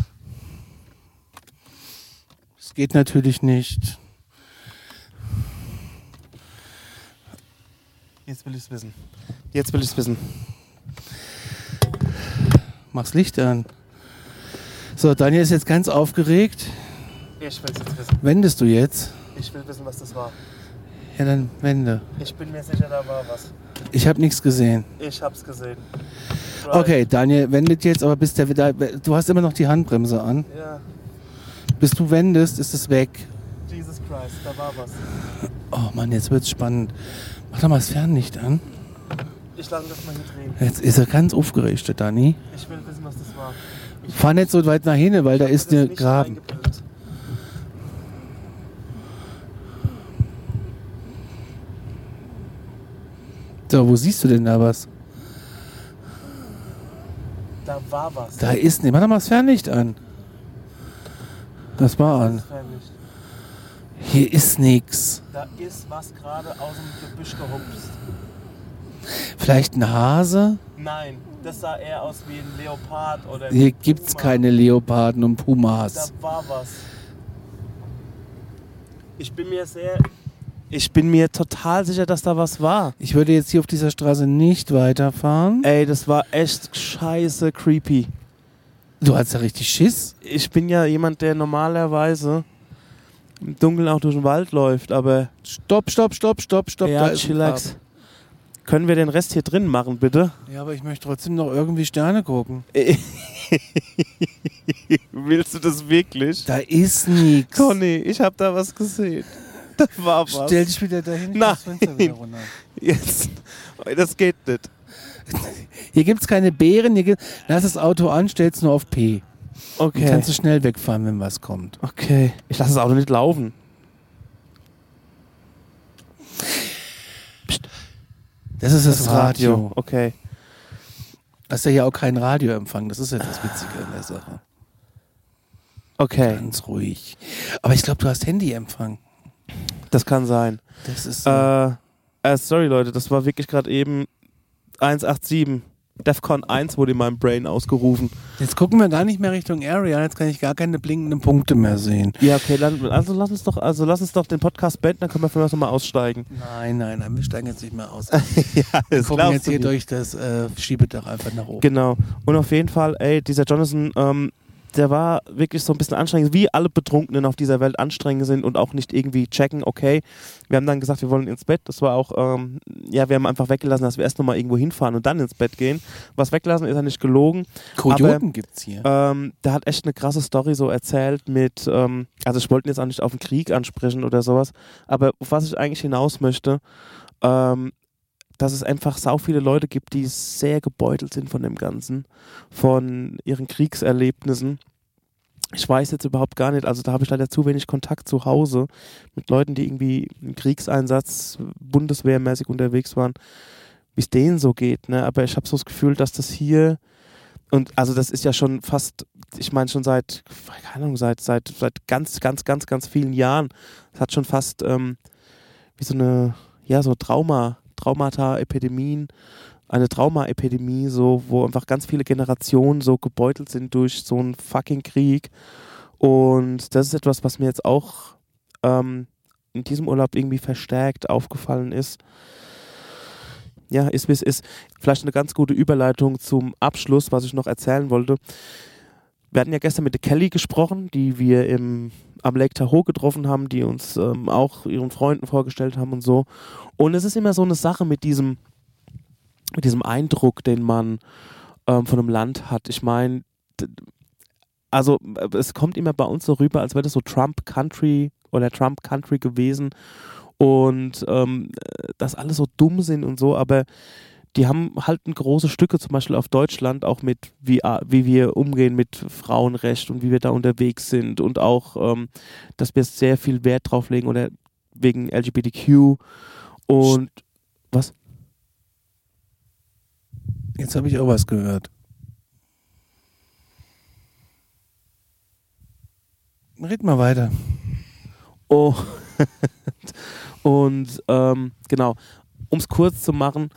Es geht natürlich nicht. jetzt will ich es wissen. Jetzt will ich es wissen. Mach's Licht an. So, Daniel ist jetzt ganz aufgeregt. Ich will es jetzt wissen. Wendest du jetzt? Ich will wissen, was das war. Ja, dann wende. Ich bin mir sicher, da war was. Ich habe nichts gesehen. Ich hab's gesehen. Okay, Daniel wendet jetzt, aber bis der wieder. Du hast immer noch die Handbremse an. Ja, Bis du wendest, ist es weg. Jesus Christ, da war was. Oh Mann, jetzt wird's spannend. Mach doch mal das Fernlicht an. Ich lasse das mal hier drehen. Jetzt ist er ganz aufgeregt, der Dani. Ich will wissen, was das war. Ich Fahr nicht so weit nach hinten, weil da ist eine Graben. So, wo siehst du denn da was? Da war was. Da ist nicht. Mach doch mal das Fernlicht an. Das war an. Hier ist nix. Da ist was gerade aus dem Gebüsch gehupst. Vielleicht ein Hase? Nein, das sah eher aus wie ein Leopard oder Hier ein gibt's Puma. keine Leoparden und Da Pumas. war was. Ich bin mir sehr. Ich bin mir total sicher, dass da was war. Ich würde jetzt hier auf dieser Straße nicht weiterfahren. Ey, das war echt scheiße creepy. Du hast ja richtig Schiss. Ich bin ja jemand, der normalerweise im Dunkeln auch durch den Wald läuft, aber Stopp, stopp, stopp, stopp, stopp. da ja, ist ein chillax. Können wir den Rest hier drin machen, bitte? Ja, aber ich möchte trotzdem noch irgendwie Sterne gucken. Willst du das wirklich? Da ist nichts. Conny, ich habe da was gesehen. Da war was. Stell dich wieder dahin. mach das Fenster wieder runter. Jetzt. Das geht nicht. Hier gibt's keine Beeren. Hier gibt, lass das Auto an, stell's nur auf P. Dann Okay. kannst du schnell wegfahren, wenn was kommt. Okay. Ich lasse das Auto nicht laufen. Das ist das, Radio. Okay. Das ist ja hier auch kein Radioempfang. Das ist ja das Witzige an der Sache. Okay. Ganz ruhig. Aber ich glaube, du hast Handyempfang. Das kann sein. Das ist so. Äh, äh, sorry Leute, das war wirklich gerade eben 187. DEFCON 1 wurde in meinem Brain ausgerufen. Jetzt gucken wir gar nicht mehr Richtung Area. Jetzt kann ich gar keine blinkenden Punkte mehr sehen. Ja, okay, dann, also lass uns doch, also lass uns doch den Podcast beenden, dann können wir vielleicht nochmal aussteigen. Nein, nein, nein, wir steigen jetzt nicht mehr aus. ja, Wir gucken jetzt hier nicht. durch das äh, Schiebedach einfach nach oben. Genau. Und auf jeden Fall, ey, dieser Jonathan, ähm, der war wirklich so ein bisschen anstrengend, wie alle Betrunkenen auf dieser Welt anstrengend sind und auch nicht irgendwie checken, okay. Wir haben dann gesagt, wir wollen ins Bett. Das war auch, ähm, ja, wir haben einfach weggelassen, dass wir erst nochmal irgendwo hinfahren und dann ins Bett gehen. Was weggelassen ist ja nicht gelogen. Kojoten gibt's hier. Ähm, der hat echt eine krasse Story so erzählt mit, ähm, also ich wollte jetzt auch nicht auf den Krieg ansprechen oder sowas, aber auf was ich eigentlich hinaus möchte, ähm, dass es einfach sau viele Leute gibt, die sehr gebeutelt sind von dem Ganzen, von ihren Kriegserlebnissen. Ich weiß jetzt überhaupt gar nicht, also da habe ich leider zu wenig Kontakt zu Hause mit Leuten, die irgendwie im Kriegseinsatz bundeswehrmäßig unterwegs waren, wie es denen so geht. Ne? Aber ich habe so das Gefühl, dass das hier und also das ist ja schon fast, ich meine schon seit, keine Ahnung, seit, seit, seit ganz, ganz, ganz, ganz vielen Jahren. Es hat schon fast ähm, wie so eine, ja, so Trauma, Traumata-Epidemien, eine Trauma-Epidemie, so, wo einfach ganz viele Generationen so gebeutelt sind durch so einen fucking Krieg. Und das ist etwas, was mir jetzt auch ähm, in diesem Urlaub irgendwie verstärkt aufgefallen ist. Ja, ist wie es ist. Vielleicht eine ganz gute Überleitung zum Abschluss, was ich noch erzählen wollte. Wir hatten ja gestern mit Kelly gesprochen, die wir im, am Lake Tahoe getroffen haben, die uns ähm, auch ihren Freunden vorgestellt haben und so. Und es ist immer so eine Sache mit diesem, mit diesem Eindruck, den man ähm, von einem Land hat. Ich meine, also äh, es kommt immer bei uns so rüber, als wäre das so Trump Country oder Trump Country gewesen und ähm, äh, dass alle so dumm sind und so, aber die haben halt große Stücke, zum Beispiel auf Deutschland, auch mit, wie, wie wir umgehen mit Frauenrecht und wie wir da unterwegs sind und auch, ähm, dass wir sehr viel Wert drauf legen oder wegen LGBTQ und was? Jetzt habe ich auch was gehört. Red mal weiter. Oh. und ähm, genau, um es kurz zu machen,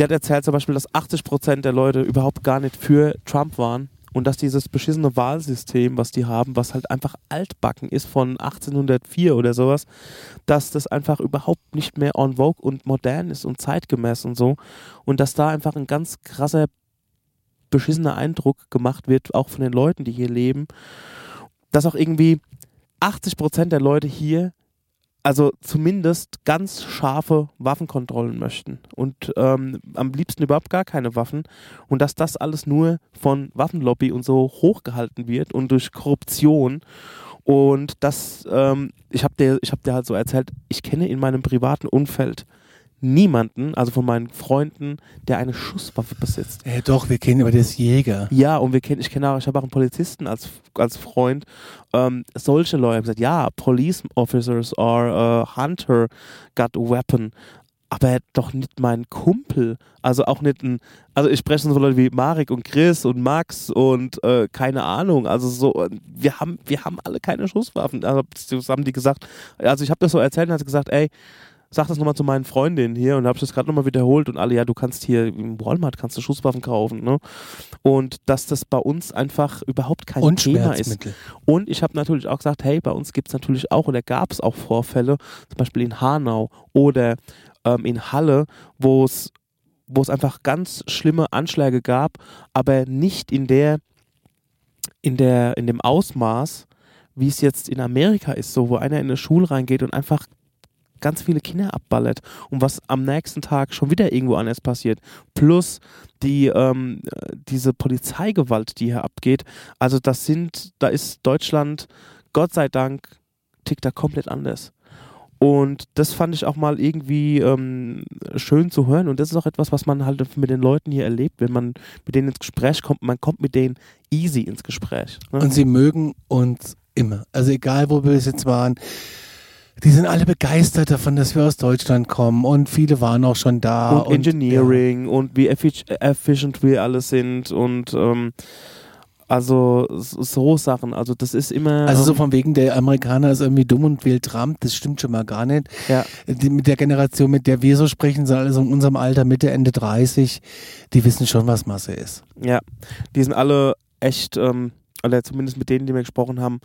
die hat erzählt zum Beispiel, dass 80% der Leute überhaupt gar nicht für Trump waren und dass dieses beschissene Wahlsystem, was die haben, was halt einfach altbacken ist von 1804 oder sowas, dass das einfach überhaupt nicht mehr en vogue und modern ist und zeitgemäß und so. Und dass da einfach ein ganz krasser beschissener Eindruck gemacht wird, auch von den Leuten, die hier leben, dass auch irgendwie 80% der Leute hier also zumindest ganz scharfe Waffenkontrollen möchten. Und ähm, am liebsten überhaupt gar keine Waffen. Und dass das alles nur von Waffenlobby und so hochgehalten wird und durch Korruption. Und das, ähm, ich habe dir, ich habe dir halt so erzählt, ich kenne in meinem privaten Umfeld niemanden, also von meinen Freunden, der eine Schusswaffe besitzt. Ja, doch, wir kennen aber das Jäger. Ja, und wir kennen, ich kenne auch, ich habe auch einen Polizisten als, als Freund. Ähm, solche Leute haben gesagt, ja, Police Officers or uh, Hunter got a weapon. Aber doch nicht mein Kumpel. Also auch nicht ein, also ich spreche so Leute wie Marek und Chris und Max und äh, keine Ahnung. Also so, wir haben, wir haben alle keine Schusswaffen. Also das haben die gesagt. Also ich habe das so erzählt und hat gesagt, ey, sag das nochmal zu meinen Freundinnen hier und habe das gerade nochmal wiederholt und alle, ja, du kannst hier im Walmart kannst du Schusswaffen kaufen, ne? Und dass das bei uns einfach überhaupt kein Und Thema ist. Und ich habe natürlich auch gesagt, hey, bei uns gibt es natürlich auch oder gab es auch Vorfälle, zum Beispiel in Hanau oder ähm, in Halle, wo es wo es einfach ganz schlimme Anschläge gab, aber nicht in der in der in dem Ausmaß, wie es jetzt in Amerika ist, so wo einer in eine Schule reingeht und einfach ganz viele Kinder abballert und was am nächsten Tag schon wieder irgendwo anders passiert. Plus die, ähm, diese Polizeigewalt, die hier abgeht. Also das sind, da ist Deutschland, Gott sei Dank, tickt da komplett anders. Und das fand ich auch mal irgendwie ähm, schön zu hören. Und das ist auch etwas, was man halt mit den Leuten hier erlebt, wenn man mit denen ins Gespräch kommt. Man kommt mit denen easy ins Gespräch. Ne? Und sie mögen uns immer. Also egal, wo wir bis jetzt waren. Die sind alle begeistert davon, dass wir aus Deutschland kommen und viele waren auch schon da. und Engineering und wie effic- efficient wir alle sind und ähm, also so Sachen. Also das ist immer. Ja. Also so ähm, von wegen, der Amerikaner ist irgendwie dumm und wählt Trump, das stimmt schon mal gar nicht. ja, Die, mit der Generation, mit der wir so sprechen, sind alle so in unserem Alter, Mitte, Ende 30, die wissen schon, was Masse ist. ja, die sind alle echt, ähm, oder zumindest mit denen, die wir gesprochen haben,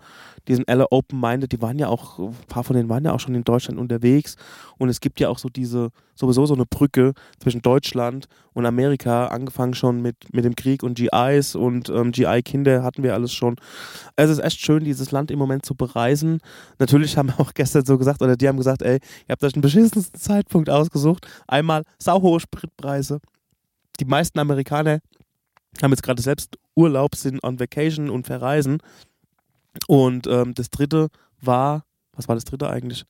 die sind alle open-minded. Die waren ja auch, ein paar von denen waren ja auch schon in Deutschland unterwegs. Und es gibt ja auch so diese, sowieso so eine Brücke zwischen Deutschland und Amerika, angefangen schon mit, mit dem Krieg und GIs und ähm, GI-Kinder hatten wir alles schon. Es ist echt schön, dieses Land im Moment zu bereisen. Natürlich haben wir auch gestern so gesagt, oder die haben gesagt, ey, ihr habt euch den beschissensten Zeitpunkt ausgesucht. Einmal sauhohe Spritpreise. Die meisten Amerikaner haben jetzt gerade selbst Urlaub, sind on Vacation und verreisen. Und ähm, das dritte war, was war das dritte eigentlich?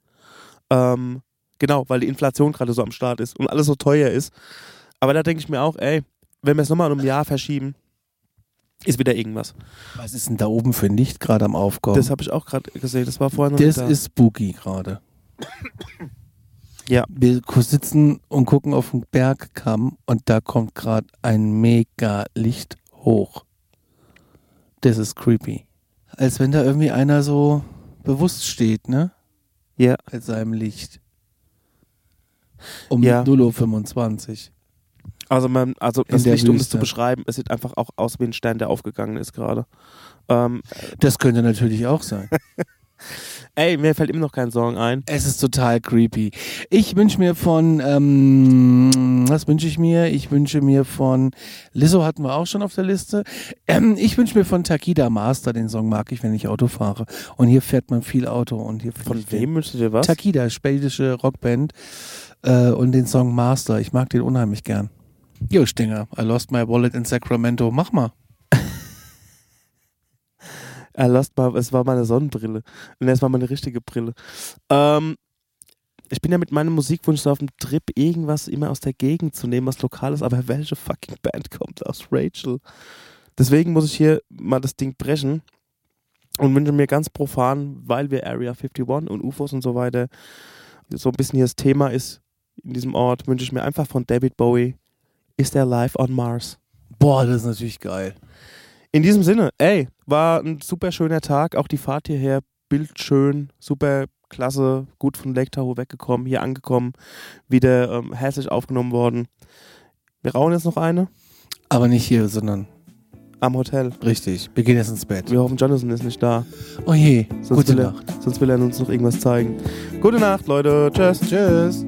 Ähm, genau, weil die Inflation gerade so am Start ist und alles so teuer ist. Aber da denke ich mir auch, ey, wenn wir es nochmal um ein Jahr verschieben, ist wieder irgendwas. Was ist denn da oben für ein Licht gerade am Aufkommen? Das habe ich auch gerade gesehen. Das war vorher noch Das da. ist spooky gerade. Ja. Wir sitzen und gucken auf den Bergkamm und da kommt gerade ein mega Licht hoch. Das ist creepy. Als wenn da irgendwie einer so bewusst steht, ne? Ja. Mit seinem Licht. Um Ja. 0.25 Uhr. Also, man, also In das der Licht, um es Wüste. zu beschreiben, es sieht einfach auch aus wie ein Stern, der aufgegangen ist gerade. Ähm, Das könnte natürlich auch sein. ey, mir fällt immer noch kein Song ein. Es ist total creepy. Ich wünsche mir von, ähm, was wünsche ich mir? Ich wünsche mir von, Lizzo hatten wir auch schon auf der Liste. Ähm, ich wünsche mir von Takida Master, den Song mag ich, wenn ich Auto fahre. Und hier fährt man viel Auto. Und hier Von wem wünschst du dir was? Takida, schwedische Rockband. Äh, und den Song Master. Ich mag den unheimlich gern. Jo, Stinger, I lost my wallet in Sacramento. Mach mal. Er lost mal, es war meine Sonnenbrille. Und es war meine richtige Brille. Ähm, ich bin ja mit meinem Musikwunsch so auf dem Trip, irgendwas immer aus der Gegend zu nehmen, was lokal ist, aber welche fucking Band kommt aus Rachel? Deswegen muss ich hier mal das Ding brechen und wünsche mir ganz profan, weil wir Area 51 und UFOs und so weiter so ein bisschen hier das Thema ist in diesem Ort, wünsche ich mir einfach von David Bowie, Is There Life on Mars? Boah, das ist natürlich geil. In diesem Sinne, ey, war ein super schöner Tag. Auch die Fahrt hierher bildschön, super klasse, gut von Lake Tahoe weggekommen, hier angekommen, wieder ähm, herzlich aufgenommen worden. Wir rauchen jetzt noch eine Aber nicht hier, sondern am Hotel. richtig. Wir gehen jetzt ins Bett. Wir hoffen, Jonathan ist nicht da. Oh je, Sonst gute will, er, Nacht. sonst will er uns noch irgendwas zeigen. Gute Nacht, Leute. Tschüss. Tschüss.